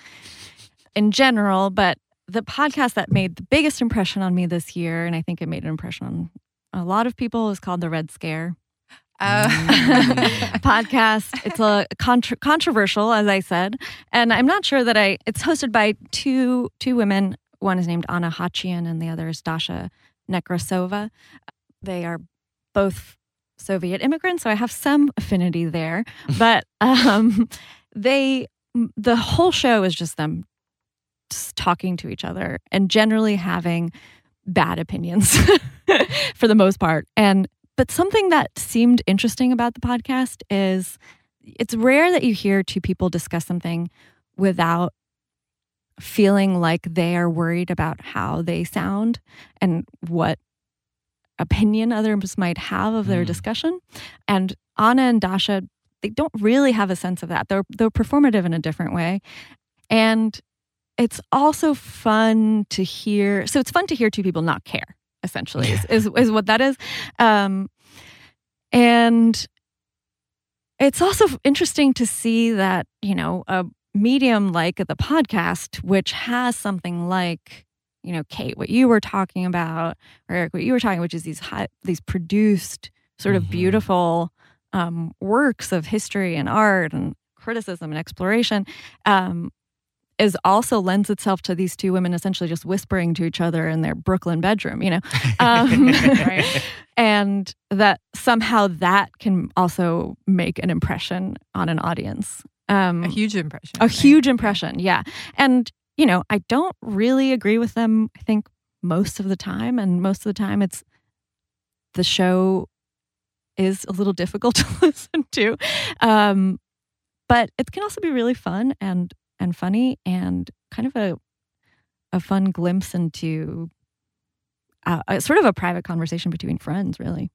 in general. But the podcast that made the biggest impression on me this year, and I think it made an impression on a lot of people, is called The Red Scare Uh, Mm. podcast. It's a contr controversial, as I said, and I'm not sure that I. It's hosted by two two women. One is named Anna Khachiyan, and the other is Dasha Nekrasova. They are both Soviet immigrants, so I have some affinity there. But um, they, the whole show is just them just talking to each other and generally having bad opinions for the most part. And but something that seemed interesting about the podcast is it's rare that you hear two people discuss something without feeling like they are worried about how they sound and what opinion others might have of their Mm. discussion. And Anna and Dasha, they don't really have a sense of that. They're they're performative in a different way. And it's also fun to hear. So it's fun to hear two people not care, essentially, is, is, is what that is. Um, and it's also interesting to see that, you know, a medium like the podcast, which has something like, you know, Kate, what you were talking about, or Eric, what you were talking, which is these high, these produced, sort of Mhm. beautiful um, works of history and art and criticism and exploration, um, is also lends itself to these two women essentially just whispering to each other in their Brooklyn bedroom, you know, um, Right. and that somehow that can also make an impression on an audience. Um, a huge impression. a right? huge impression, yeah. And you know, I don't really agree with them. I think most of the time, and most of the time, it's the show is a little difficult to listen to, um, but it can also be really fun and and funny and kind of a a fun glimpse into uh, a, sort of a private conversation between friends, really.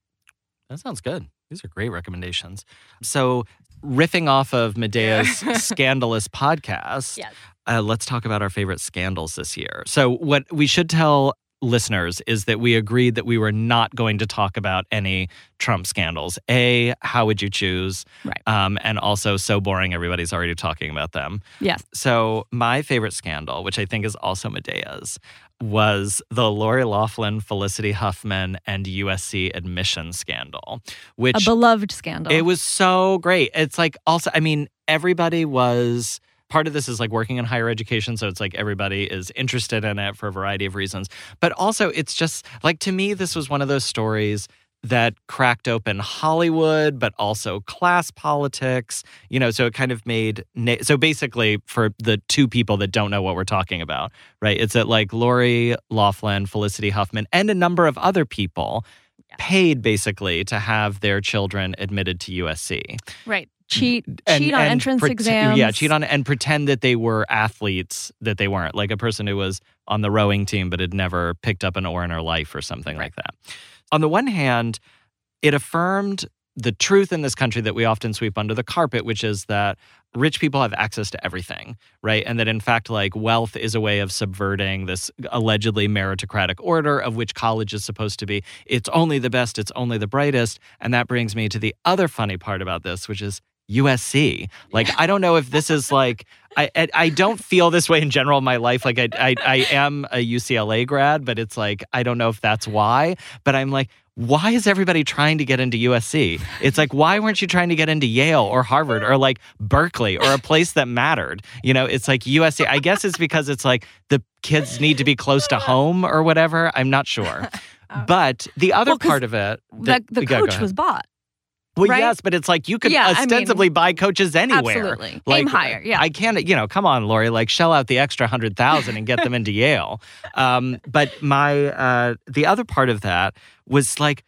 That sounds good. These are great recommendations. So, riffing off of Medea's scandalous podcast, Yes. uh, let's talk about our favorite scandals this year. So, what we should tell listeners is that we agreed that we were not going to talk about any Trump scandals. A, how would you choose? Right. Um, and also, so boring, everybody's already talking about them. Yes. So, my favorite scandal, which I think is also Medea's, was the Lori Loughlin, Felicity Huffman, and USC admission scandal, which A beloved scandal. it was so great. It's like also, I mean, everybody was part of this is like working in higher education. So it's like everybody is interested in it for a variety of reasons. But also, it's just like to me, this was one of those stories that cracked open Hollywood, but also class politics. You know, so it kind of made na- so basically for the two people that don't know what we're talking about, right? It's that like Lori Loughlin, Felicity Huffman, and a number of other people Yeah. paid basically to have their children admitted to USC. right. Mm, cheat, And- cheat on and entrance prete- exams. Yeah, cheat on and pretend that they were athletes that they weren't, like a person who was on the rowing team but had never picked up an oar in her life or something like that. On the one hand, it affirmed the truth in this country that we often sweep under the carpet, which is that rich people have access to everything, right? And that in fact, like wealth is a way of subverting this allegedly meritocratic order of which college is supposed to be. It's only the best, it's only the brightest. And that brings me to the other funny part about this, which is USC. Like, I don't know if this is like, I, I I don't feel this way in general in my life. Like, I, I I am a UCLA grad, but it's like I don't know if that's why. But I'm like, why is everybody trying to get into USC? It's like, why weren't you trying to get into Yale or Harvard or like Berkeley or a place that mattered? You know, it's like USC. I guess it's because it's like the kids need to be close to home or whatever. I'm not sure. Oh. But the other Well, part of it, the, that- the yeah, coach ahead. was bought. Well, right? yes, but it's like you could Yeah, I mean, ostensibly buy coaches anywhere. Absolutely. Like, Aim higher. Yeah. I can't, you know, come on, Lori, like shell out the extra hundred thousand and get them into Yale. Um, but my, uh, the other part of that was like,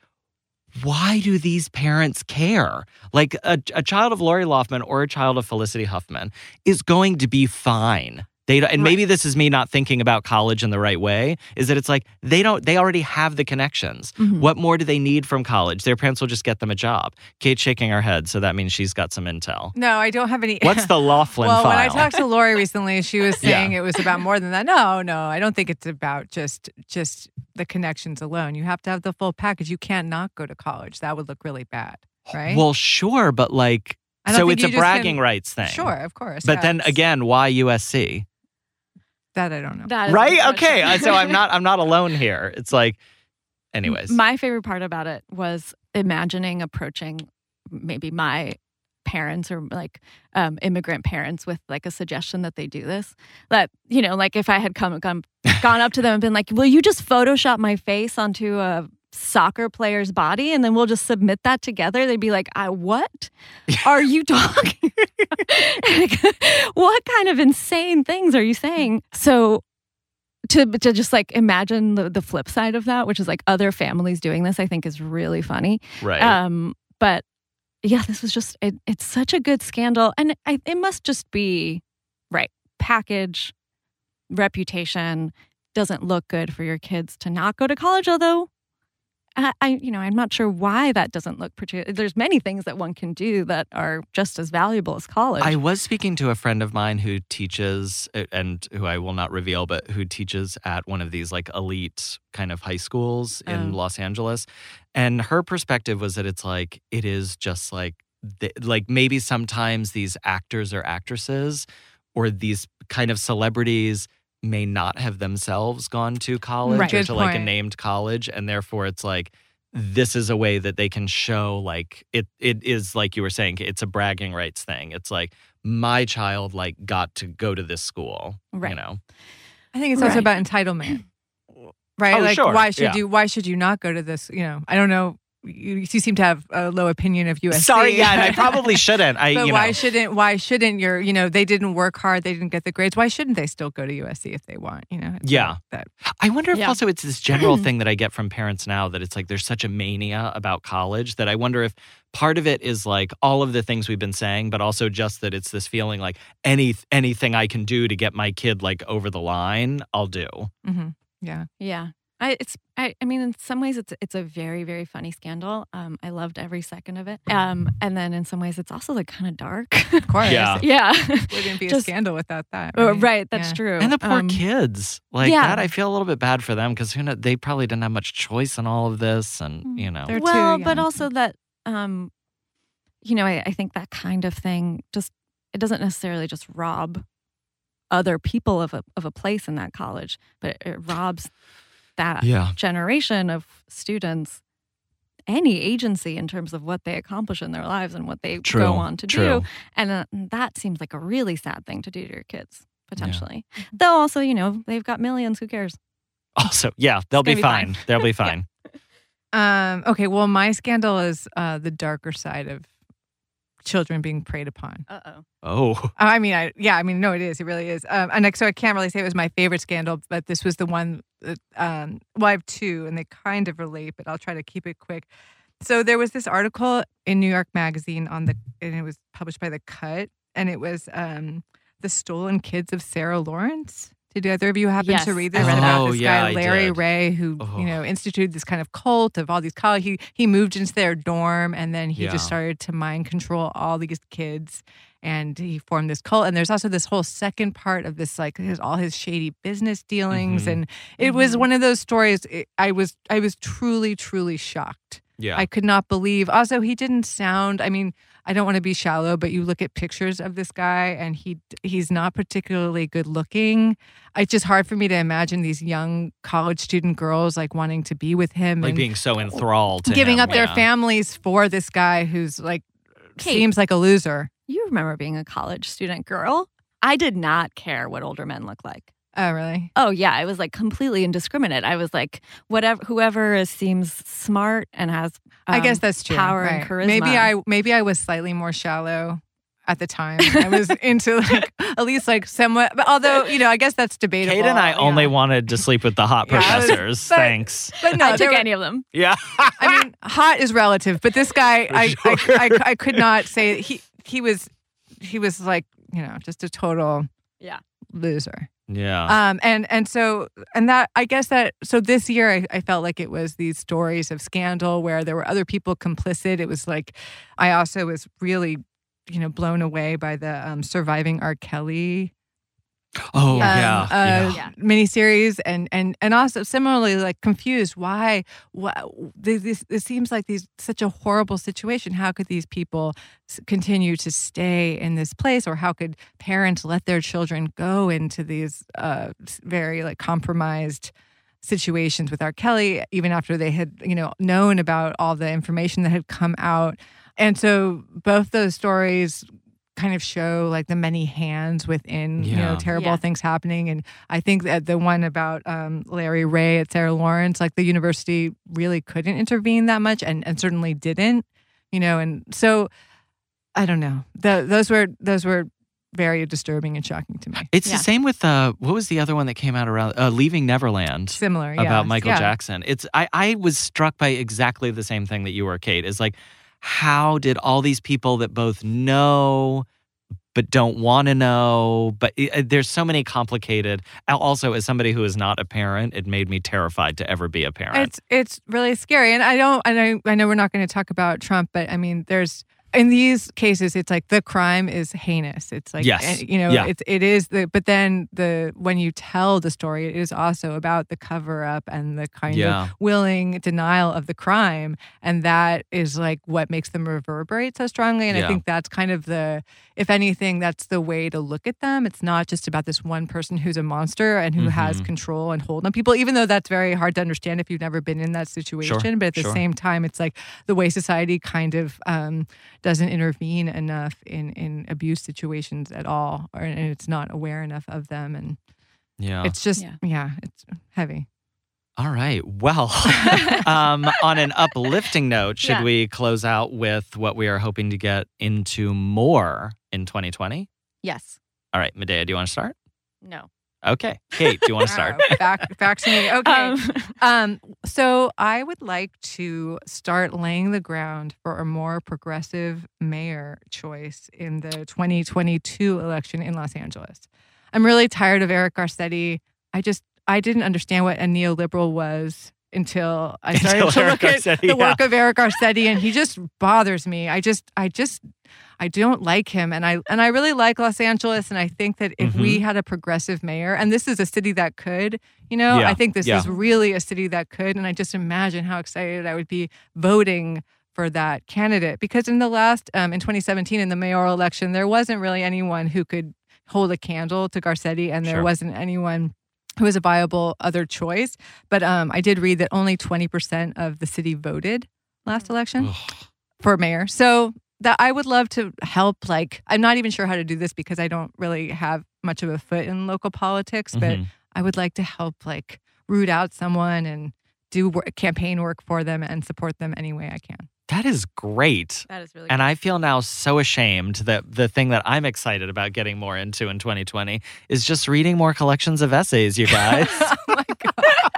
why do these parents care? Like a, a child of Lori Loughlin or a child of Felicity Huffman is going to be fine. They don't, and Right. maybe this is me not thinking about college in the right way. Is that it's like they don't, they already have the connections. Mhm. What more do they need from college? Their parents will just get them a job. Kate's shaking her head, so that means she's got some intel. No, I don't have any. What's the Loughlin well, file? when I talked to Lori recently, she was Yeah. saying it was about more than that. No, no, I don't think it's about just just the connections alone. You have to have the full package. You can't not go to college. That would look really bad, right? Well, sure, but like, so it's a bragging can- rights thing. Sure, of course. But then again, why USC? That I don't know. That is a Right? Okay. uh, so I'm not. I'm not alone here. It's like, anyways. My favorite part about it was imagining approaching maybe my parents or like um, immigrant parents with like a suggestion that they do this. That you know, like if I had come gone, gone up to them and been like, "Will you just Photoshop my face onto a soccer player's body and then we'll just submit that together?" They'd be like, "I what are you talking? What kind of insane things are you saying?" So to to just like imagine the, the flip side of that, which is like other families doing this, I think is really funny. right. Um, but yeah, this was just it, it's such a good scandal, and I, it must just be right package, reputation doesn't look good for your kids to not go to college. Although I, I you know, I'm not sure why that doesn't look particular. There's many things that one can do that are just as valuable as college. I was speaking to a friend of mine who teaches, uh, and who I will not reveal, but who teaches at one of these like elite kind of high schools in Oh. Los Angeles. And her perspective was that it's like, it is just like, the, like maybe sometimes these actors or actresses or these kind of celebrities may not have themselves gone to college Right. or Good to like a named college. And therefore it's like, this is a way that they can show like it it is like you were saying it's a bragging rights thing it's like my child like got to go to this school right you know I think it's also Right. about entitlement. Right? Oh, like sure. why should Yeah. you why should you not go to this, you know? I don't know you, you seem to have a low opinion of USC. Sorry, yeah, and I probably shouldn't. I, but you why know, shouldn't why shouldn't your you know they didn't work hard they didn't get the grades why shouldn't they still go to USC if they want you know It's Yeah. like that I wonder if Yeah. also it's this general thing that I get from parents now that it's like there's such a mania about college that I wonder if part of it is like all of the things we've been saying, but also just that it's this feeling like any anything I can do to get my kid like over the line, I'll do. hmm yeah Yeah. I, it's I, I mean in some ways it's it's a very very funny scandal. Um, I loved every second of it. Um, and then in some ways it's also like kind of dark. of course Yeah. yeah, wouldn't be a scandal without that Uh, right, right. That's Yeah. true. And the poor Um, kids, like yeah. that, I feel a little bit bad for them because who know, they probably didn't have much choice in all of this, and you know, They're too well, but also that um, you know, I, I think that kind of thing just it doesn't necessarily just rob other people of a of a place in that college, but it, it robs that yeah, generation of students any agency in terms of what they accomplish in their lives and what they true, go on to true. do. And uh, that seems like a really sad thing to do to your kids, potentially. Though also, you know, they've got millions. Who cares? Also, yeah, they'll be, be fine. fine. They'll be fine. um okay well my scandal is uh the darker side of children being preyed upon Uh oh. Oh, I mean, I yeah, I mean, no, it is. It really is. Um, and like, so I can't really say it was my favorite scandal, but this was the one. That, um, well, I have two, and they kind of relate, but I'll try to keep it quick. So there was this article in New York Magazine on the, and it was published by The Cut, and it was um, the stolen kids of Sarah Lawrence. Did either of you happen Yes, to read this? I this read about Oh, this yeah, guy Larry. Ray, who Oh. you know instituted this kind of cult of all these college? He he moved into their dorm, and then he Yeah. just started to mind control all these kids and he formed this cult and there's also this whole second part of this like his all his shady business dealings Mhm. and it was Mhm. one of those stories it, i was i was truly truly shocked yeah. i could not believe also he didn't sound i mean i don't want to be shallow but you look at pictures of this guy and he he's not particularly good looking it's just hard for me to imagine these young college student girls like wanting to be with him like and being so enthralled, to giving him, up their families for this guy who's like Kate. seems like a loser You remember being a college student girl? I did not care what older men look like. oh really Oh yeah, I was like completely indiscriminate. I was like, whatever, whoever is, seems smart and has. I guess um, that's true. power and right. charisma. Maybe I maybe I was slightly more shallow at the time. I was into like at least like somewhat. But although you know, I guess that's debatable. Kate and I yeah. only wanted to sleep with the hot Yeah, I was- professors. but- Thanks. But no, I took were- any of them. Yeah. I mean, hot is relative, but this guy, I, sure. I, I, I could not say he he was he was like you know just a total Yeah. loser. yeah. Um, and and so and that I guess that so this year I, I felt like it was these stories of scandal where there were other people complicit. It was like I also was really you know blown away by the um, surviving R. Kelly oh um, yeah. uh, yeah. Yeah. miniseries and and and also similarly like confused why why this, this this seems like these such a horrible situation how could these people continue to stay in this place or how could parents let their children go into these uh very like compromised situations with R. Kelly even after they had you know known about all the information that had come out and so both those stories kind of show like the many hands within you know terrible Yeah. things happening and i think that the one about um, larry ray at sarah lawrence like the university really couldn't intervene that much and, and certainly didn't you know and so i don't know the, those were those were very disturbing and shocking to me It's Yeah. the same with uh, what was the other one that came out around uh, Leaving Neverland similar about yes, Michael yeah. Jackson. It's I I was struck by exactly the same thing that you were, Kate. Is like how did all these people that both know but don't want to know but it- uh, there's so many complicated also as somebody who is not a parent it made me terrified to ever be a parent It's it's really scary, and I don't. I I know we're not going to talk about Trump, but I mean, there's in these cases, it's like the crime is heinous. It's like Yes. eh, you know, Yeah. it's it is the. But then the when you tell the story, it is also about the cover up and the kind Yeah. of willing denial of the crime, and that is like what makes them reverberate so strongly. And Yeah. I think that's kind of the, if anything, that's the way to look at them. It's not just about this one person who's a monster and who has Mhm. control and hold on people, even though that's very hard to understand if you've never been in that situation. but at the sure. same time, it's like the way society kind of um, doesn't intervene enough in, in abuse situations at all, or and it's not aware enough of them. And yeah it's just, Yeah. yeah. it's heavy. All right. Well, um, on an uplifting note, should Yeah. we close out with what we are hoping to get into more in 2020? Yes. All right, Medea, do you want to start? No. Okay. Kate, do you want to start? Wow, back, back to me. Okay. Um, Um, so I would like to start laying the ground for a more progressive mayor choice in the 2022 election in Los Angeles. I'm really tired of Eric Garcetti. I just I didn't understand what a neoliberal was until I started Until to Eric look at Garcetti, the work of Eric Garcetti, and he just bothers me. I just I just I don't like him, and I and I really like Los Angeles, and I think that if we Mm-hmm. had a progressive mayor, and this is a city that could, you know, Yeah, I think this yeah. is really a city that could, and I just imagine how excited I would be voting for that candidate because in the last um, in 2017 in the mayoral election, there wasn't really anyone who could hold a candle to Garcetti, and there Sure. wasn't anyone who was a viable other choice. But um, I did read that only 20% of the city voted last election Ugh. for mayor. So that I would love to help. Like, I'm not even sure how to do this because I don't really have much of a foot in local politics, but Mhm. I would like to help, like, root out someone and do work, campaign work for them and support them any way I can. That is great. that is really And I feel now so ashamed that the thing that I'm excited about getting more into in 2020 is just reading more collections of essays, you guys. oh my god!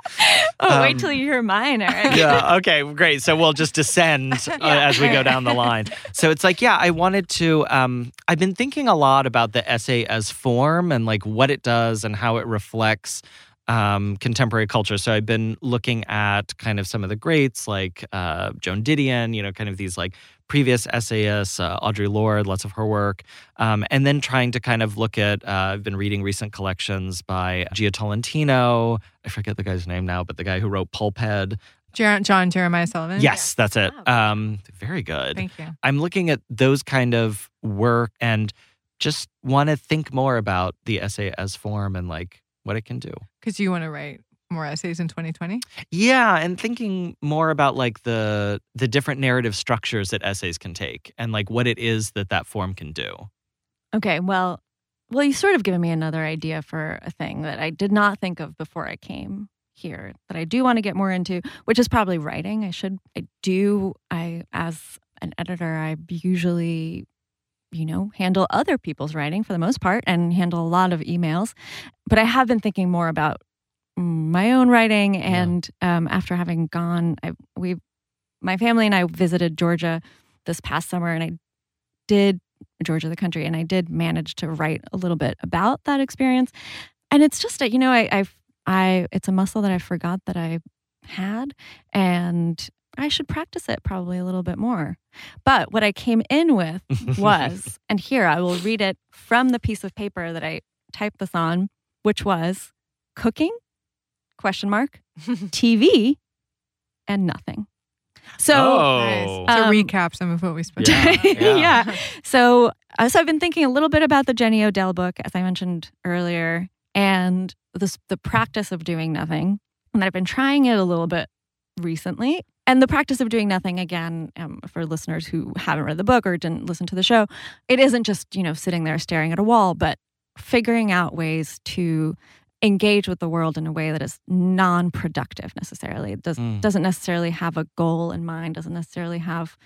Oh, Um, wait till you hear mine, Eric. yeah. Okay. Great. So we'll just descend uh, as we go down the line. So it's like, yeah, I wanted to. Um, I've been thinking a lot about the essay as form and like what it does and how it reflects um, contemporary culture. So I've been looking at kind of some of the greats like uh, Joan Didion, you know, kind of these like previous essayists, uh, Audre Lorde, lots of her work, um, and then trying to kind of look at. Uh, I've been reading recent collections by Jia Tolentino. I forget the guy's name now, but the guy who wrote Pulphead. Jer- John Jeremiah Sullivan. Yes, that's it. Wow. Um, very good. Thank you. I'm looking at those kind of work and just want to think more about the essay as form and like what it can do. Because you want to write more essays in 2020. Yeah, and thinking more about like the the different narrative structures that essays can take and like what it is that that form can do. Okay, well, well, you sort of given me another idea for a thing that I did not think of before I came here that I do want to get more into, which is probably writing. I should, I do, I, as an editor, I usually, you know, handle other people's writing for the most part and handle a lot of emails. But I have been thinking more about my own writing. And um, after having gone, I, we, my family and I visited Georgia this past summer and I did Georgia, the country, and I did manage to write a little bit about that experience. And it's just a, you know, I, I, I, it's a muscle that I forgot that I had, and I should practice it probably a little bit more. But what I came in with was, and here I will read it from the piece of paper that I typed this on, which was cooking, question mark, TV, and nothing. So. Nice. oh, To Um, recap some of what we spoke Yeah, yeah. yeah. So, uh, so I've been thinking a little bit about the Jenny Odell book, as I mentioned earlier, and this the practice of doing nothing. And I've been trying it a little bit recently. And the practice of doing nothing, again, um, for listeners who haven't read the book or didn't listen to the show, it isn't just you know sitting there staring at a wall, but figuring out ways to engage with the world in a way that is non-productive necessarily. It does, Mm. doesn't necessarily have a goal in mind. Doesn't necessarily have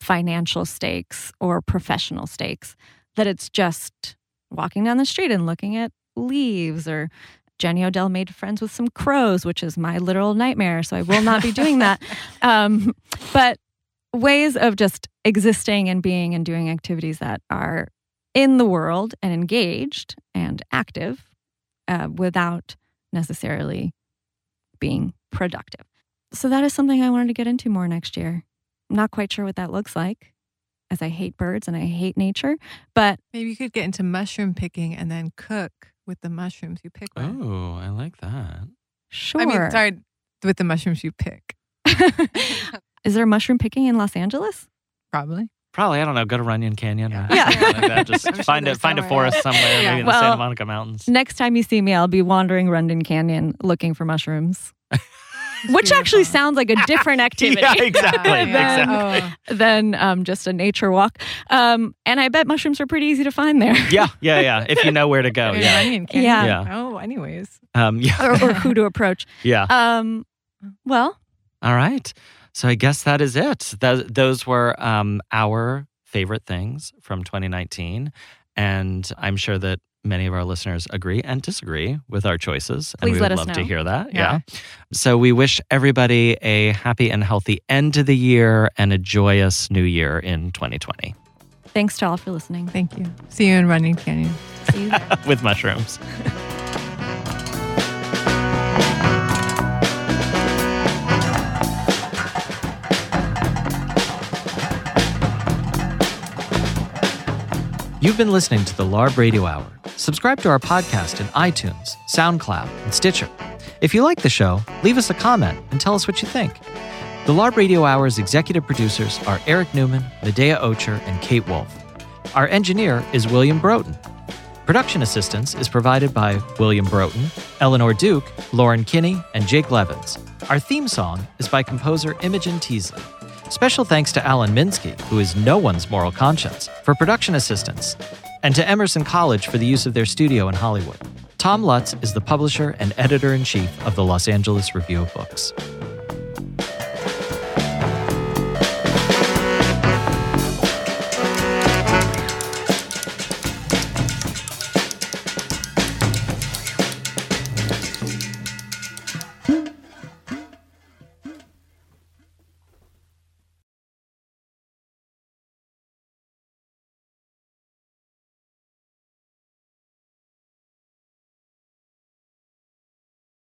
financial stakes or professional stakes, that it's just walking down the street and looking at leaves or Jenny Odell made friends with some crows, which is my literal nightmare. So I will not be doing that. Um, but ways of just existing and being and doing activities that are in the world and engaged and active uh, without necessarily being productive. So that is something I wanted to get into more next year. I'm not quite sure what that looks like, as I hate birds and I hate nature. But Maybe you could get into mushroom picking and then cook with the mushrooms you pick. with. oh, I like that. sure. I mean, sorry, with the mushrooms you pick. is there mushroom picking in Los Angeles? Probably. Probably, I don't know. Go to Runyon Canyon or Yeah. like that. Just I'm sure find a there's find a forest somewhere, Yeah. maybe in the Santa Monica Mountains. Next time you see me, I'll be wandering Runyon Canyon looking for mushrooms. which actually sounds like a different activity. yeah, exactly. Yeah. exactly. Oh, than um, just a nature walk. Um, and I bet mushrooms are pretty easy to find there. Yeah, yeah, yeah. If you know where to go. Yeah. Yeah. Yeah. Oh, anyways. Um, yeah. or, or who to approach. Yeah. Um, well, All right. So I guess that is it. Th- those were um, our favorite things from 2019. And I'm sure that many of our listeners agree and disagree with our choices. Please and Please we let would us love to hear that. Yeah. yeah. So we wish everybody a happy and healthy end to the year and a joyous new year in 2020 thanks to all for listening. Thank you. See you in Runyon Canyon. See you with mushrooms. You've been listening to the LARB Radio Hour. Subscribe to our podcast in iTunes, SoundCloud, and Stitcher. If you like the show, leave us a comment and tell us what you think. The LARB Radio Hour's executive producers are Eric Newman, Medea Ocher, and Kate Wolf. Our engineer is William Broughton. Production assistance is provided by William Broughton, Eleanor Duke, Lauren Kinney, and Jake Levins. Our theme song is by composer Imogen Teasley. Special thanks to Alan Minsky, who is no one's moral conscience, for production assistance, and to Emerson College for the use of their studio in Hollywood. Tom Lutz is the publisher and editor in chief of the Los Angeles Review of Books.